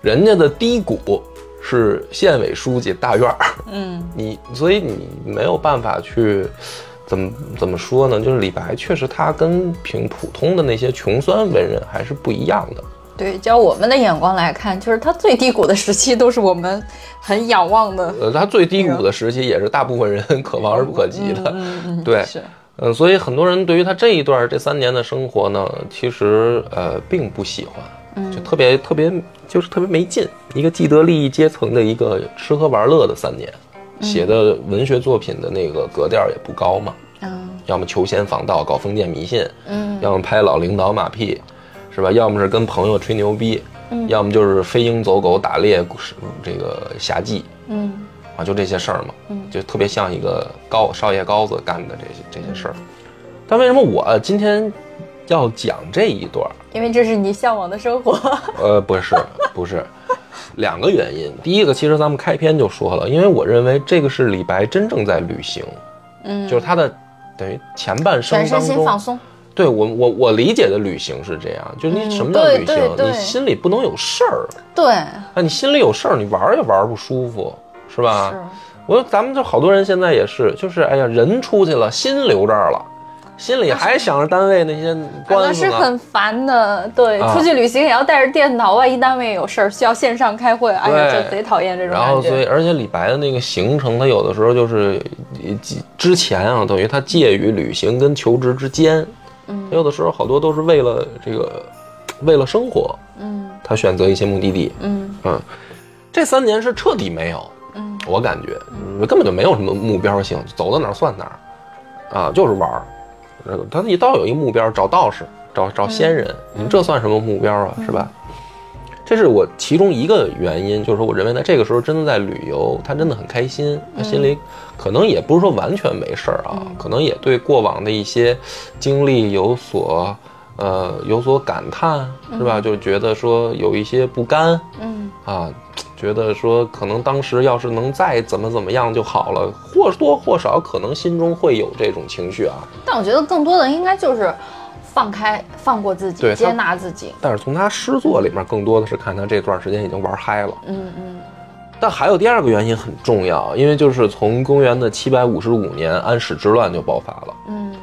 人家的低谷是县委书记大院儿，嗯，你所以你没有办法去。怎么怎么说呢？就是李白确实，他跟平普通的那些穷酸文人还是不一样的。对，叫我们的眼光来看，就是他最低谷的时期都是我们很仰望的。呃，他最低谷的时期也是大部分人 (laughs) 可望而不可及的。对，嗯，所以很多人对于他这一段这三年的生活呢，其实呃并不喜欢，就特别特别就是特别没劲，一个既得利益阶层的一个吃喝玩乐的三年，写的文学作品的那个格调也不高嘛，嗯要么求仙访道搞封建迷信，嗯要么拍老领导马屁，是吧？要么是跟朋友吹牛逼，嗯要么就是飞鹰走狗打猎这个侠妓嗯啊，就这些事儿嘛，嗯就特别像一个高少爷高子干的这些这些事儿。但为什么我今天要讲这一段？因为这是你向往的生活。呃，不是，不是，两个原因。第一个，其实咱们开篇就说了，因为我认为这个是李白真正在旅行，嗯，就是他的等于前半生全身当中，心放松。对我我我理解的旅行是这样，就是你嗯什么叫旅行？你心里不能有事儿，对，那你心里有事儿，你玩儿也玩儿不舒服，是吧？是。我说咱们就好多人现在也是，就是哎呀，人出去了，心留这儿了，心里还想着单位那些那官司呢。是很烦的，对，啊出去旅行也要带着电脑，万一单位有事儿需要线上开会，哎呀，对这贼讨厌这种然后，所以。而且李白的那个行程，他有的时候就是呃之前啊，等于他介于旅行跟求职之间，嗯有的时候好多都是为了这个，为了生活，嗯他选择一些目的地。嗯嗯，这三年是彻底没有，嗯我感觉嗯根本就没有什么目标性，走到哪儿算哪儿，啊，就是玩儿。呃他一到有一目标，找道士，找找仙人，你这算什么目标啊？是吧？这是我其中一个原因，就是说我认为他这个时候真的在旅游，他真的很开心，他心里可能也不是说完全没事儿啊，可能也对过往的一些经历有所呃有所感叹，是吧？就觉得说有一些不甘，嗯啊，觉得说可能当时要是能再怎么怎么样就好了，或多或少可能心中会有这种情绪啊。但我觉得更多的应该就是放开、放过自己，接纳自己。但是从他诗作里面，更多的是看他这段时间已经玩嗨了。嗯嗯但还有第二个原因很重要，因为就是从公元的七百五十五年，安史之乱就爆发了。嗯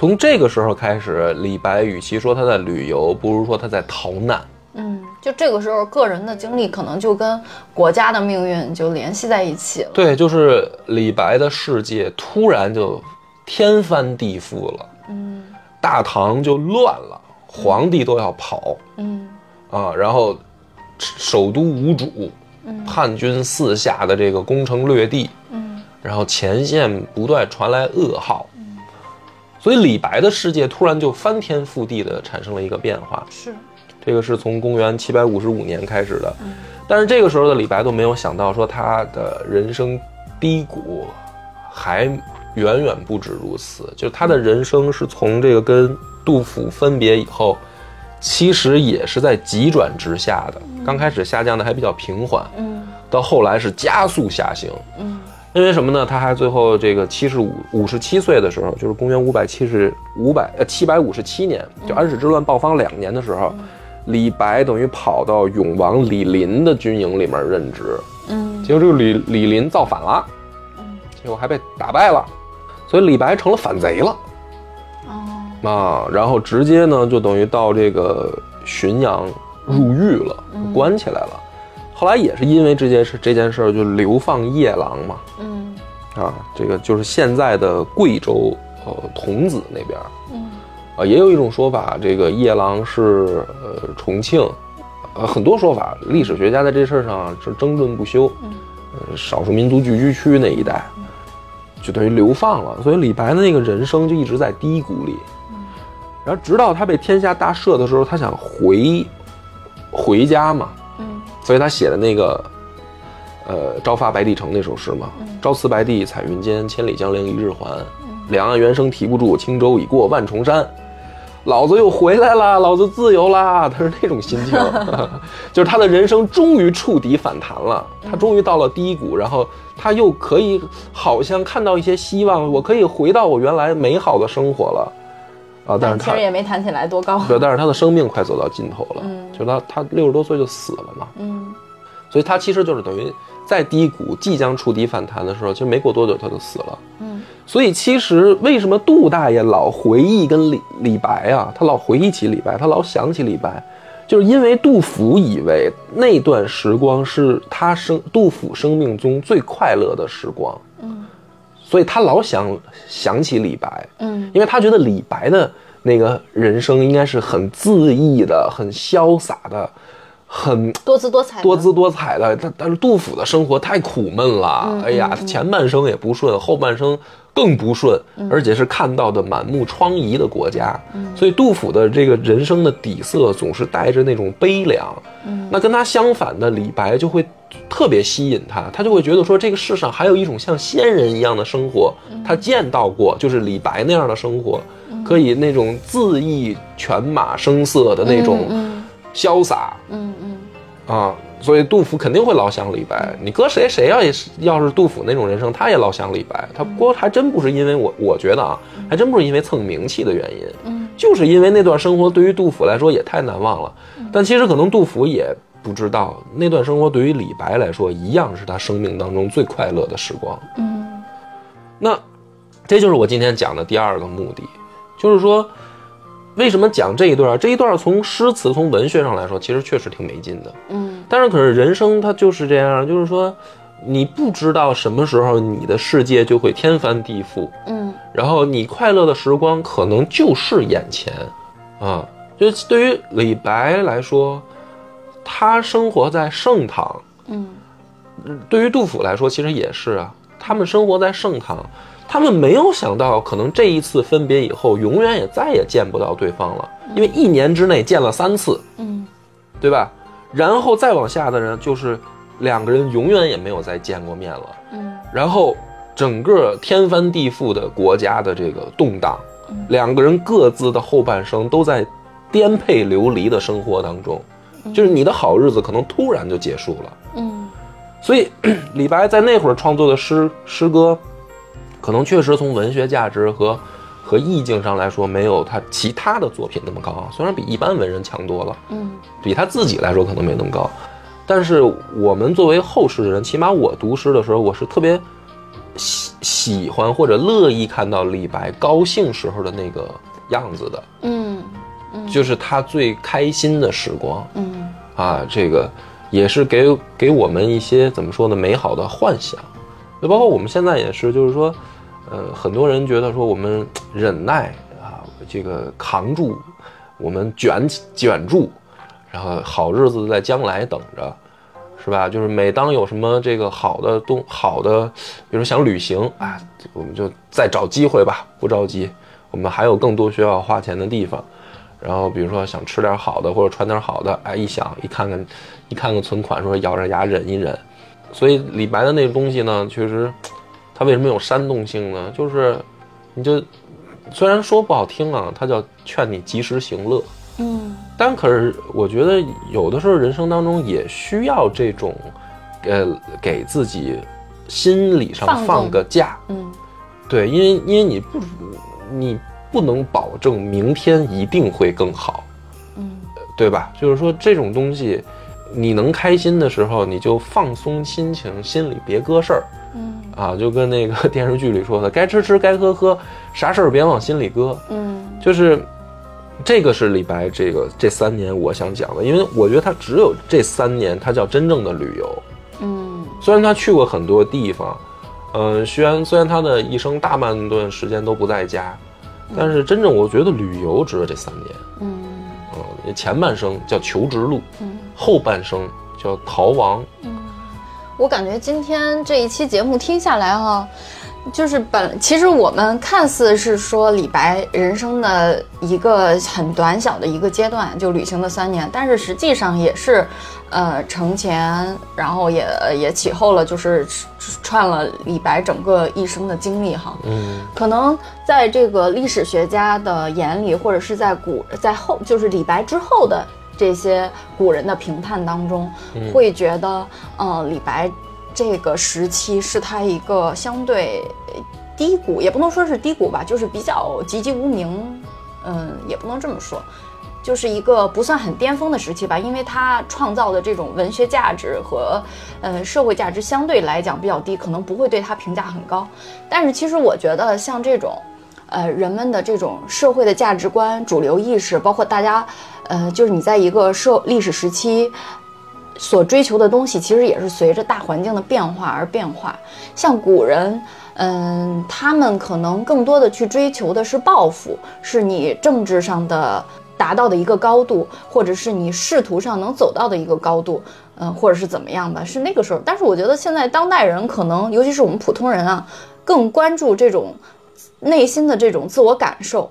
从这个时候开始，李白与其说他在旅游，不如说他在逃难。嗯，就这个时候，个人的经历可能就跟国家的命运就联系在一起了。对，就是李白的世界突然就天翻地覆了。嗯大唐就乱了，皇帝都要跑嗯啊，然后首都无主，叛军四下的这个攻城略地，嗯然后前线不断传来噩耗，所以李白的世界突然就翻天覆地的产生了一个变化。是。这个是从公元七百五十五年开始的，但是这个时候的李白都没有想到说他的人生低谷还远远不止如此，就是他的人生是从这个跟杜甫分别以后，其实也是在急转直下的，刚开始下降的还比较平缓，嗯到后来是加速下行。嗯因为什么呢？他还最后这个七十五五十七岁的时候，就是公元五百七十五百呃七百五十七年，就安史之乱爆发两年的时候，李白等于跑到永王李璘的军营里面任职，嗯。结果这个李李璘造反了，结果还被打败了，所以李白成了反贼了。哦。啊，然后直接呢就等于到这个浔阳入狱了，关起来了。后来也是因为这件事，这件事儿就流放夜郎嘛，嗯。啊，这个就是现在的贵州呃桐梓那边嗯。啊，也有一种说法，这个夜郎是呃重庆，呃很多说法，历史学家在这事儿上啊是争论不休。嗯。呃，少数民族聚居区那一带，就等于流放了，所以李白的那个人生就一直在低谷里。然后直到他被天下大赦的时候，他想回回家嘛，嗯所以他写的那个，呃，《朝发白帝城》那首诗嘛，朝辞白帝彩云间，千里江陵一日还。两岸猿声啼不住，轻舟已过万重山。老子又回来了，老子自由啦！他是那种心情，(laughs) 就是他的人生终于触底反弹了，他终于到了低谷，然后他又可以好像看到一些希望，我可以回到我原来美好的生活了，啊！但是他其实也没弹起来多高。对，但是他的生命快走到尽头了，嗯就他他六十多岁就死了嘛，嗯所以他其实就是等于在低谷即将触底反弹的时候，其实没过多久他就死了。嗯所以其实为什么杜大爷老回忆跟李李白啊，他老回忆起李白，他老想起李白，就是因为杜甫以为那段时光是他生杜甫生命中最快乐的时光，嗯所以他老想想起李白，嗯。因为他觉得李白的那个人生应该是很恣意的、很潇洒的、很多姿多彩，多姿多彩的。但但是杜甫的生活太苦闷了，哎呀，前半生也不顺，后半生更不顺，而且是看到的满目疮痍的国家。所以杜甫的这个人生的底色总是带着那种悲凉。那跟他相反的李白就会特别吸引他，他就会觉得说这个世上还有一种像仙人一样的生活，他见到过，就是李白那样的生活，可以那种恣意犬马声色的那种嗯。潇洒。嗯嗯。啊，所以杜甫肯定会老想李白。你搁谁谁要也是要是杜甫那种人生，他也老想李白。他不过还真不是因为我，我觉得啊，还真不是因为蹭名气的原因，嗯，就是因为那段生活对于杜甫来说也太难忘了。但其实可能杜甫也不知道，那段生活对于李白来说一样是他生命当中最快乐的时光。嗯那这就是我今天讲的第二个目的，就是说，为什么讲这一段？这一段从诗词、从文学上来说，其实确实挺没劲的。嗯但是可是人生它就是这样，就是说，你不知道什么时候你的世界就会天翻地覆，嗯。然后你快乐的时光可能就是眼前，啊，就对于李白来说，他生活在盛唐，嗯。对于杜甫来说其实也是啊，他们生活在盛唐，他们没有想到可能这一次分别以后，永远也再也见不到对方了，因为一年之内见了三次，嗯。对吧？然后再往下的人就是两个人永远也没有再见过面了。嗯然后整个天翻地覆的国家的这个动荡，两个人各自的后半生都在颠沛流离的生活当中，就是你的好日子可能突然就结束了。嗯所以 (clears throat) 李白在那会儿创作的诗诗歌，可能确实从文学价值和和意境上来说，没有他其他的作品那么高啊。虽然比一般文人强多了，嗯比他自己来说可能没那么高，但是我们作为后世的人，起码我读诗的时候，我是特别喜喜欢或者乐意看到李白高兴时候的那个样子的，嗯就是他最开心的时光嗯啊，这个也是给给我们一些怎么说呢美好的幻想，就包括我们现在也是，就是说，呃，很多人觉得说我们忍耐啊，这个扛住，我们卷卷住，然后好日子在将来等着，是吧？就是每当有什么这个好的东好的，比如说想旅行啊，我们就再找机会吧，不着急，我们还有更多需要花钱的地方。然后比如说想吃点好的或者穿点好的，哎，一想一看看，一看看存款，说咬着牙忍一忍。所以李白的那个东西呢，确实，他为什么有煽动性呢？就是，你就虽然说不好听啊，他叫劝你及时行乐，嗯但可是我觉得有的时候人生当中也需要这种，呃，给自己心理上放个假。嗯对，因为因为你不你不能保证明天一定会更好，嗯对吧？就是说这种东西，你能开心的时候，你就放松心情，心里别搁事儿嗯啊，就跟那个 (laughs) 电视剧里说的，该吃吃，该喝喝，啥事儿别往心里搁。嗯就是这个是李白这个这三年我想讲的，因为我觉得他只有这三年，他叫真正的旅游。嗯虽然他去过很多地方，呃，虽然虽然他的一生大半段时间都不在家，但是真正我觉得旅游只有这三年。嗯嗯，前半生叫求职路，嗯后半生叫逃亡。我感觉今天这一期节目听下来哈、就是本其实我们看似是说李白人生的一个很短小的一个阶段，就旅行的三年，但是实际上也是，呃，承前，然后也也起后了，就是串了李白整个一生的经历哈。嗯可能在这个历史学家的眼里，或者是在古在后，就是李白之后的这些古人的评判当中，会觉得，呃，李白这个时期是他一个相对低谷，也不能说是低谷吧，就是比较籍籍无名，嗯，也不能这么说。就是一个不算很巅峰的时期吧，因为他创造的这种文学价值和呃社会价值相对来讲比较低，可能不会对他评价很高。但是其实我觉得像这种，呃，人们的这种社会的价值观、主流意识，包括大家，呃，就是你在一个社历史时期，所追求的东西其实也是随着大环境的变化而变化。像古人，嗯，他们可能更多的去追求的是抱负，是你政治上的达到的一个高度，或者是你仕途上能走到的一个高度，嗯，或者是怎么样吧，是那个时候。但是我觉得现在当代人可能，尤其是我们普通人啊，更关注这种内心的这种自我感受。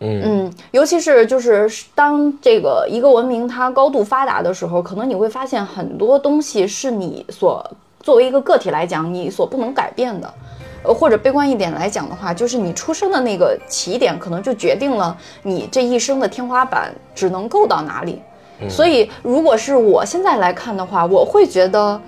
嗯嗯，尤其是就是当这个一个文明它高度发达的时候，可能你会发现很多东西是你所作为一个个体来讲你所不能改变的，呃，或者悲观一点来讲的话，就是你出生的那个起点可能就决定了你这一生的天花板只能够到哪里。所以，如果是我现在来看的话，我会觉得。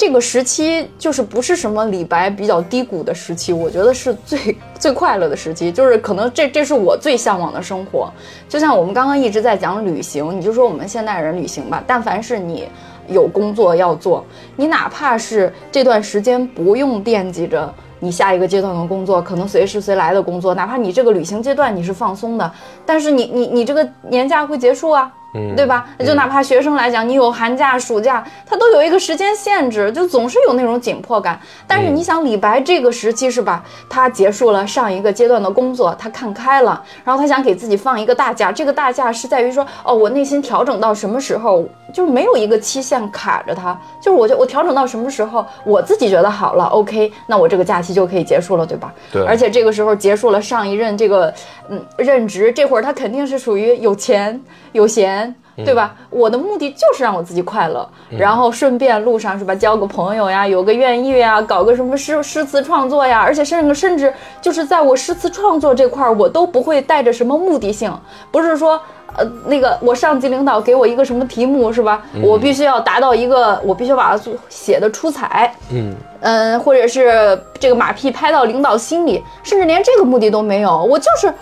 这个时期就是不是什么李白比较低谷的时期，我觉得是最最快乐的时期，就是可能这这是我最向往的生活。就像我们刚刚一直在讲旅行，你就说我们现代人旅行吧，但凡是你有工作要做，你哪怕是这段时间不用惦记着你下一个阶段的工作，可能随时随来的工作，哪怕你这个旅行阶段你是放松的，但是你你你这个年假会结束啊。对吧？就哪怕学生来讲，你有寒假、暑假，他都有一个时间限制，就总是有那种紧迫感。但是你想，李白这个时期是吧？他结束了上一个阶段的工作，他看开了，然后他想给自己放一个大假。这个大假是在于说，哦，我内心调整到什么时候，就是没有一个期限卡着他，就是我就我调整到什么时候，我自己觉得好了，OK，那我这个假期就可以结束了，对吧？对。而且这个时候结束了上一任这个嗯任职，这会儿他肯定是属于有钱有闲。对吧？我的目的就是让我自己快乐，然后顺便路上是吧，交个朋友呀，有个愿意呀，搞个什么诗诗词创作呀，而且甚至甚至就是在我诗词创作这块儿，我都不会带着什么目的性，不是说呃那个我上级领导给我一个什么题目是吧，我必须要达到一个，我必须要把它写的出彩，嗯。嗯，或者是这个马屁拍到领导心里，甚至连这个目的都没有，我就是。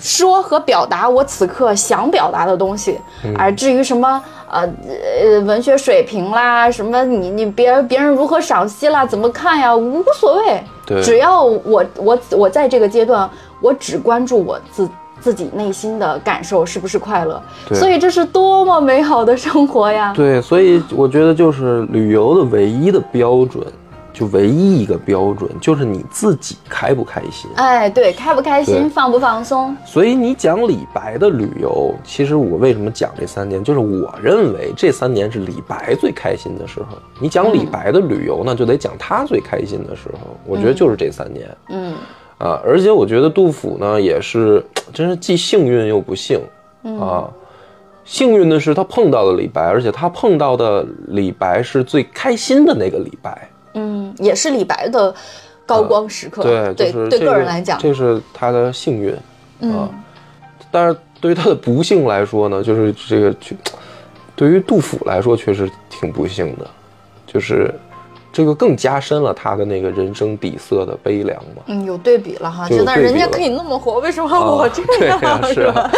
说和表达我此刻想表达的东西，而至于什么呃呃文学水平啦，什么你你别别人如何赏析啦，怎么看呀，无所谓。对，只要我我我在这个阶段，我只关注我自自己内心的感受是不是快乐。所以这是多么美好的生活呀！对，所以我觉得就是旅游的唯一的标准。就唯一一个标准，就是你自己开不开心。哎，对，开不开心，放不放松。所以你讲李白的旅游，其实我为什么讲这三年，就是我认为这三年是李白最开心的时候。你讲李白的旅游呢，就得讲他最开心的时候。我觉得就是这三年。嗯，啊，而且我觉得杜甫呢，也是真是既幸运又不幸啊。幸运的是他碰到了李白，而且他碰到的李白是最开心的那个李白。嗯，也是李白的高光时刻。对，对，对个人来讲，这是他的幸运啊。但是对于他的不幸来说呢，就是这个，对于杜甫来说确实挺不幸的，就是这个更加深了他的那个人生底色的悲凉嘛。嗯，有对比了哈，觉得人家可以那么活，为什么我这样？是吧？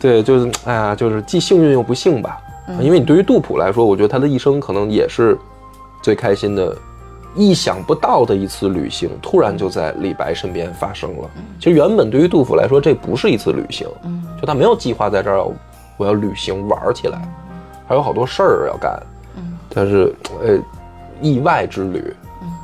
对，就是哎呀，就是既幸运又不幸吧。因为你对于杜甫来说，我觉得他的一生可能也是最开心的。意想不到的一次旅行，突然就在李白身边发生了。其实原本对于杜甫来说，这不是一次旅行，就他没有计划在这儿要我要旅行玩起来，还有好多事儿要干。但是呃，意外之旅，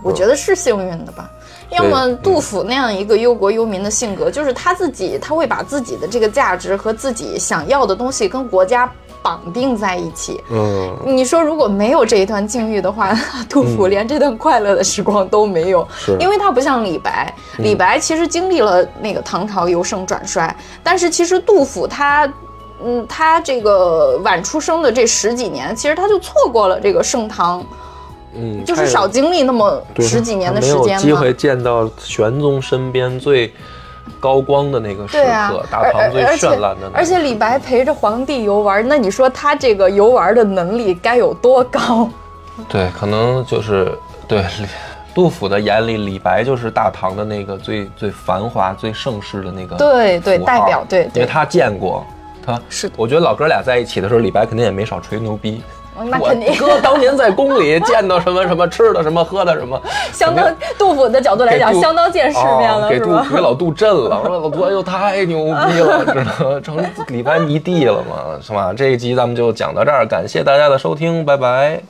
我觉得是幸运的吧。要么杜甫那样一个忧国忧民的性格，就是他自己他会把自己的这个价值和自己想要的东西跟国家。绑定在一起。嗯，你说如果没有这一段境遇的话，(laughs) 杜甫连这段快乐的时光都没有。是，因为他不像李白，李白其实经历了那个唐朝由盛转衰，但是其实杜甫他，嗯，他这个晚出生的这十几年，其实他就错过了这个盛唐，嗯，就是少经历那么十几年的时间嘛。机会见到玄宗身边最。高光的那个时刻，大唐最绚烂的。而且李白陪着皇帝游玩，那你说他这个游玩的能力该有多高？对，可能就是对 (laughs) 杜甫的眼里，李白就是大唐的那个最最繁华、最盛世的那个。对对，代表对，因为他见过，他是。我觉得老哥俩在一起的时候，李白肯定也没少吹牛逼。我那肯定哥当年在宫里见到什么什么吃的什么喝的什么，(laughs) 相当杜甫的角度来讲，相当见世面了，哦给杜？给老杜震了，我说老杜哎呦太牛逼了，知道？成李白迷弟了嘛，是吧？这一集咱们就讲到这儿，感谢大家的收听，拜拜。